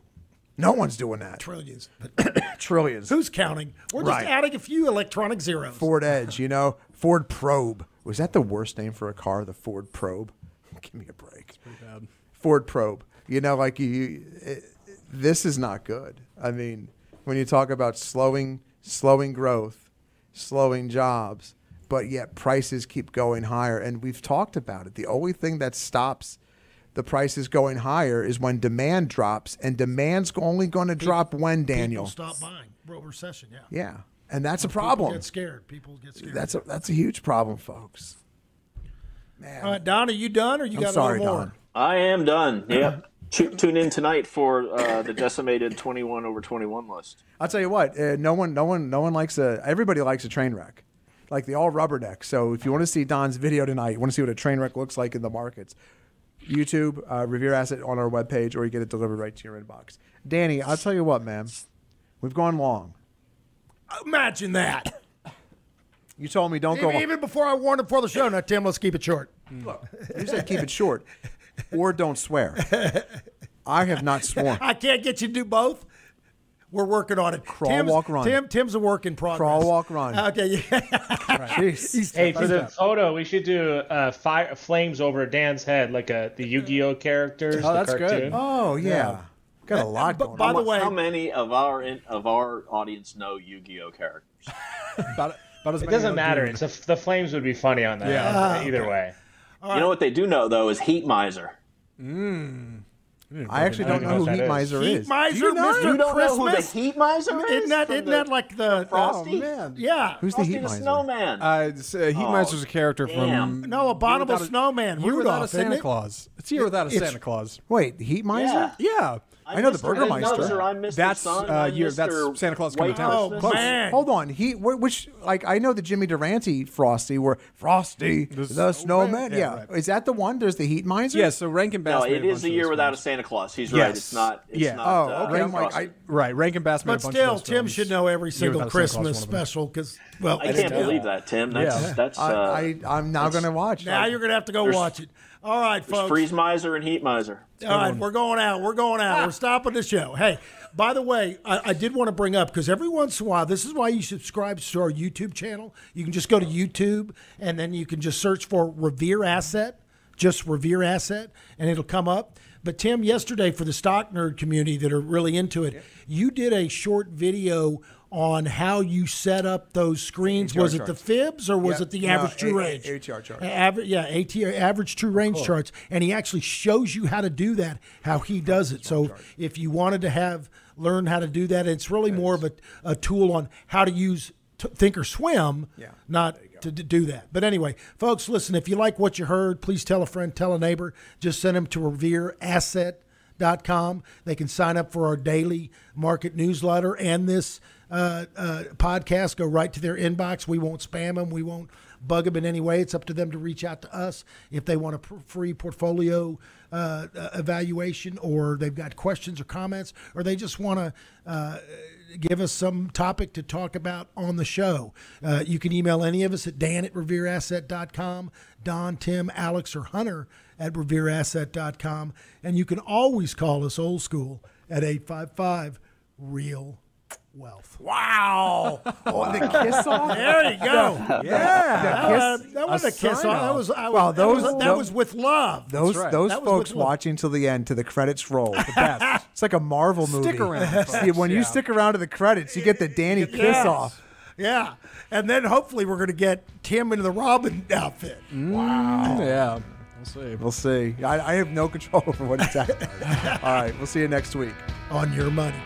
No one's doing that. Trillions. [coughs] Trillions. who's counting? We're just Right. adding a few electronic zeros. Ford Edge, you know, Ford Probe. Was that the worst name for a car? The Ford Probe. [laughs] Give me a break. Ford Probe. You know, like you, it, this is not good. I mean, when you talk about slowing, slowing growth, slowing jobs, but yet prices keep going higher, and we've talked about it. The only thing that stops the prices going higher is when demand drops, and demand's only going to drop when Daniel. People stop buying. Bro, recession, yeah. Yeah, and that's a People problem. get scared. People get scared. That's a that's a huge problem, folks. Man, All right, Don, are you done or you I'm got sorry, a little more? Don. I am done. [clears throat] Yep. Tu- Tune in tonight for uh, the decimated 21 over 21 list. I'll tell you what. Uh, no one, no one, no one likes a. Everybody likes a train wreck, like the all rubberneck. So if you want to see Don's video tonight, you want to see what a train wreck looks like in the markets. YouTube, uh, Revere Asset on our webpage, or you get it delivered right to your inbox. Danny, I'll tell you what, man. We've gone long. Imagine that. You told me don't go. even, long. even before I warned him for the show. Now, Tim, let's keep it short. Look, You said keep it short, or don't swear. [laughs] I have not sworn. I can't get you to do both. We're working on it. Crawl, Tim's, walk, run. Tim, Tim's a work in progress. Crawl, walk, run. [laughs] Okay, yeah. Jeez. Hey, for the photo, we should do uh, fire flames over Dan's head, like a the Yu-Gi-Oh characters. Oh, the that's good. cartoon. Oh yeah, got a lot But going by on. the way, How many of our in, of our audience know Yu-Gi-Oh characters? [laughs] About, about as It many doesn't matter. It's a, the flames would be funny on that. Yeah. either way. You know what they do know though is Heat Miser. I actually don't even know who Heat that is. Miser Heat is. Miser, you know? Mr. You don't know who the Christmas? Heat Miser is? Isn't that, From isn't the- that like the, Frosty? the man. yeah? Who's the Frosty Heat the Miser? Snowman. Uh, uh, Heat Oh, Miser's a character damn. from No, Abominable Without a- Snowman. Year Without a Santa it? Claus. It's Year Without a It's- Santa Claus. Wait, Heat Miser? Yeah. Yeah. I know the Burgermeister. Nubs or I'm Mr. That's, Sun, uh, I'm year- that's Santa Claus Coming to Town. Oh man, Hold on, he which like I know the Jimmy Durante Frosty were Frosty the, snowman. Yeah, Yeah, right. is that the one? There's the Heat Miser. Yeah, so Rankin Bass. No, made it a is bunch a of year those without a. Santa Claus. He's right. It's not. It's Yeah. not. Oh, uh, okay, I'm like, I- Right, Rankin Bass made a but bunch still, of Tim should know every single Without a Santa Claus, Christmas one of them. special because well, I it's can't believe that, Tim. That's Yeah. that's. Uh, I, I I'm now gonna watch. Now you're gonna have to go watch it. All right, there's folks. freeze miser and heat miser. All right, we're going out. We're going out. We're ah. stopping the show. Hey, by the way, I, I did want to bring up because every once in a while, this is why you subscribe to our YouTube channel. You can just go to YouTube and then you can just search for Revere Asset, just Revere Asset, and it'll come up. But Tim, yesterday for the stock nerd community that are really into it, you did a short video on how you set up those screens. ATR was it the fibs or was Yeah, it the no, average true A- A- range? ATR charts. Average, yeah, ATR, average true range charts, and he actually shows you how to do that, how he does it. So if you wanted to have learn how to do that, it's really more of a, a tool on how to use t- Thinkorswim, Yeah. not to d- do that. But anyway, folks, listen. If you like what you heard, please tell a friend, tell a neighbor. Just send them to revereasset.com. They can sign up for our daily market newsletter and this uh, uh, podcast. Go right to their inbox. We won't spam them. We won't bug them in any way. It's up to them to reach out to us if they want a pr- free portfolio uh, uh, evaluation or they've got questions or comments or they just want to uh, give us some topic to talk about on the show. Uh, you can email any of us at dan at revereasset.com, Don, Tim, Alex, or Hunter at revereasset.com. And you can always call us old school at 855 Real Wealth. Wow. [laughs] Oh, the kiss off. There you go. Yeah. That, was, that wasn't a kiss sign off. That was, I was, Well, that was- those- that those- was with love. Those right. those That folks watching till the end to the credits roll. The best. [laughs] It's like a Marvel movie. Stick around, See, [laughs] folks, when you stick around to the credits, you get the Danny kiss off. Yeah. And then hopefully we're going to get Tim into the Robin outfit. Mm, wow. Yeah, we'll see. We'll see. I, I have no control over what it's at. All right, we'll see you next week. on your money.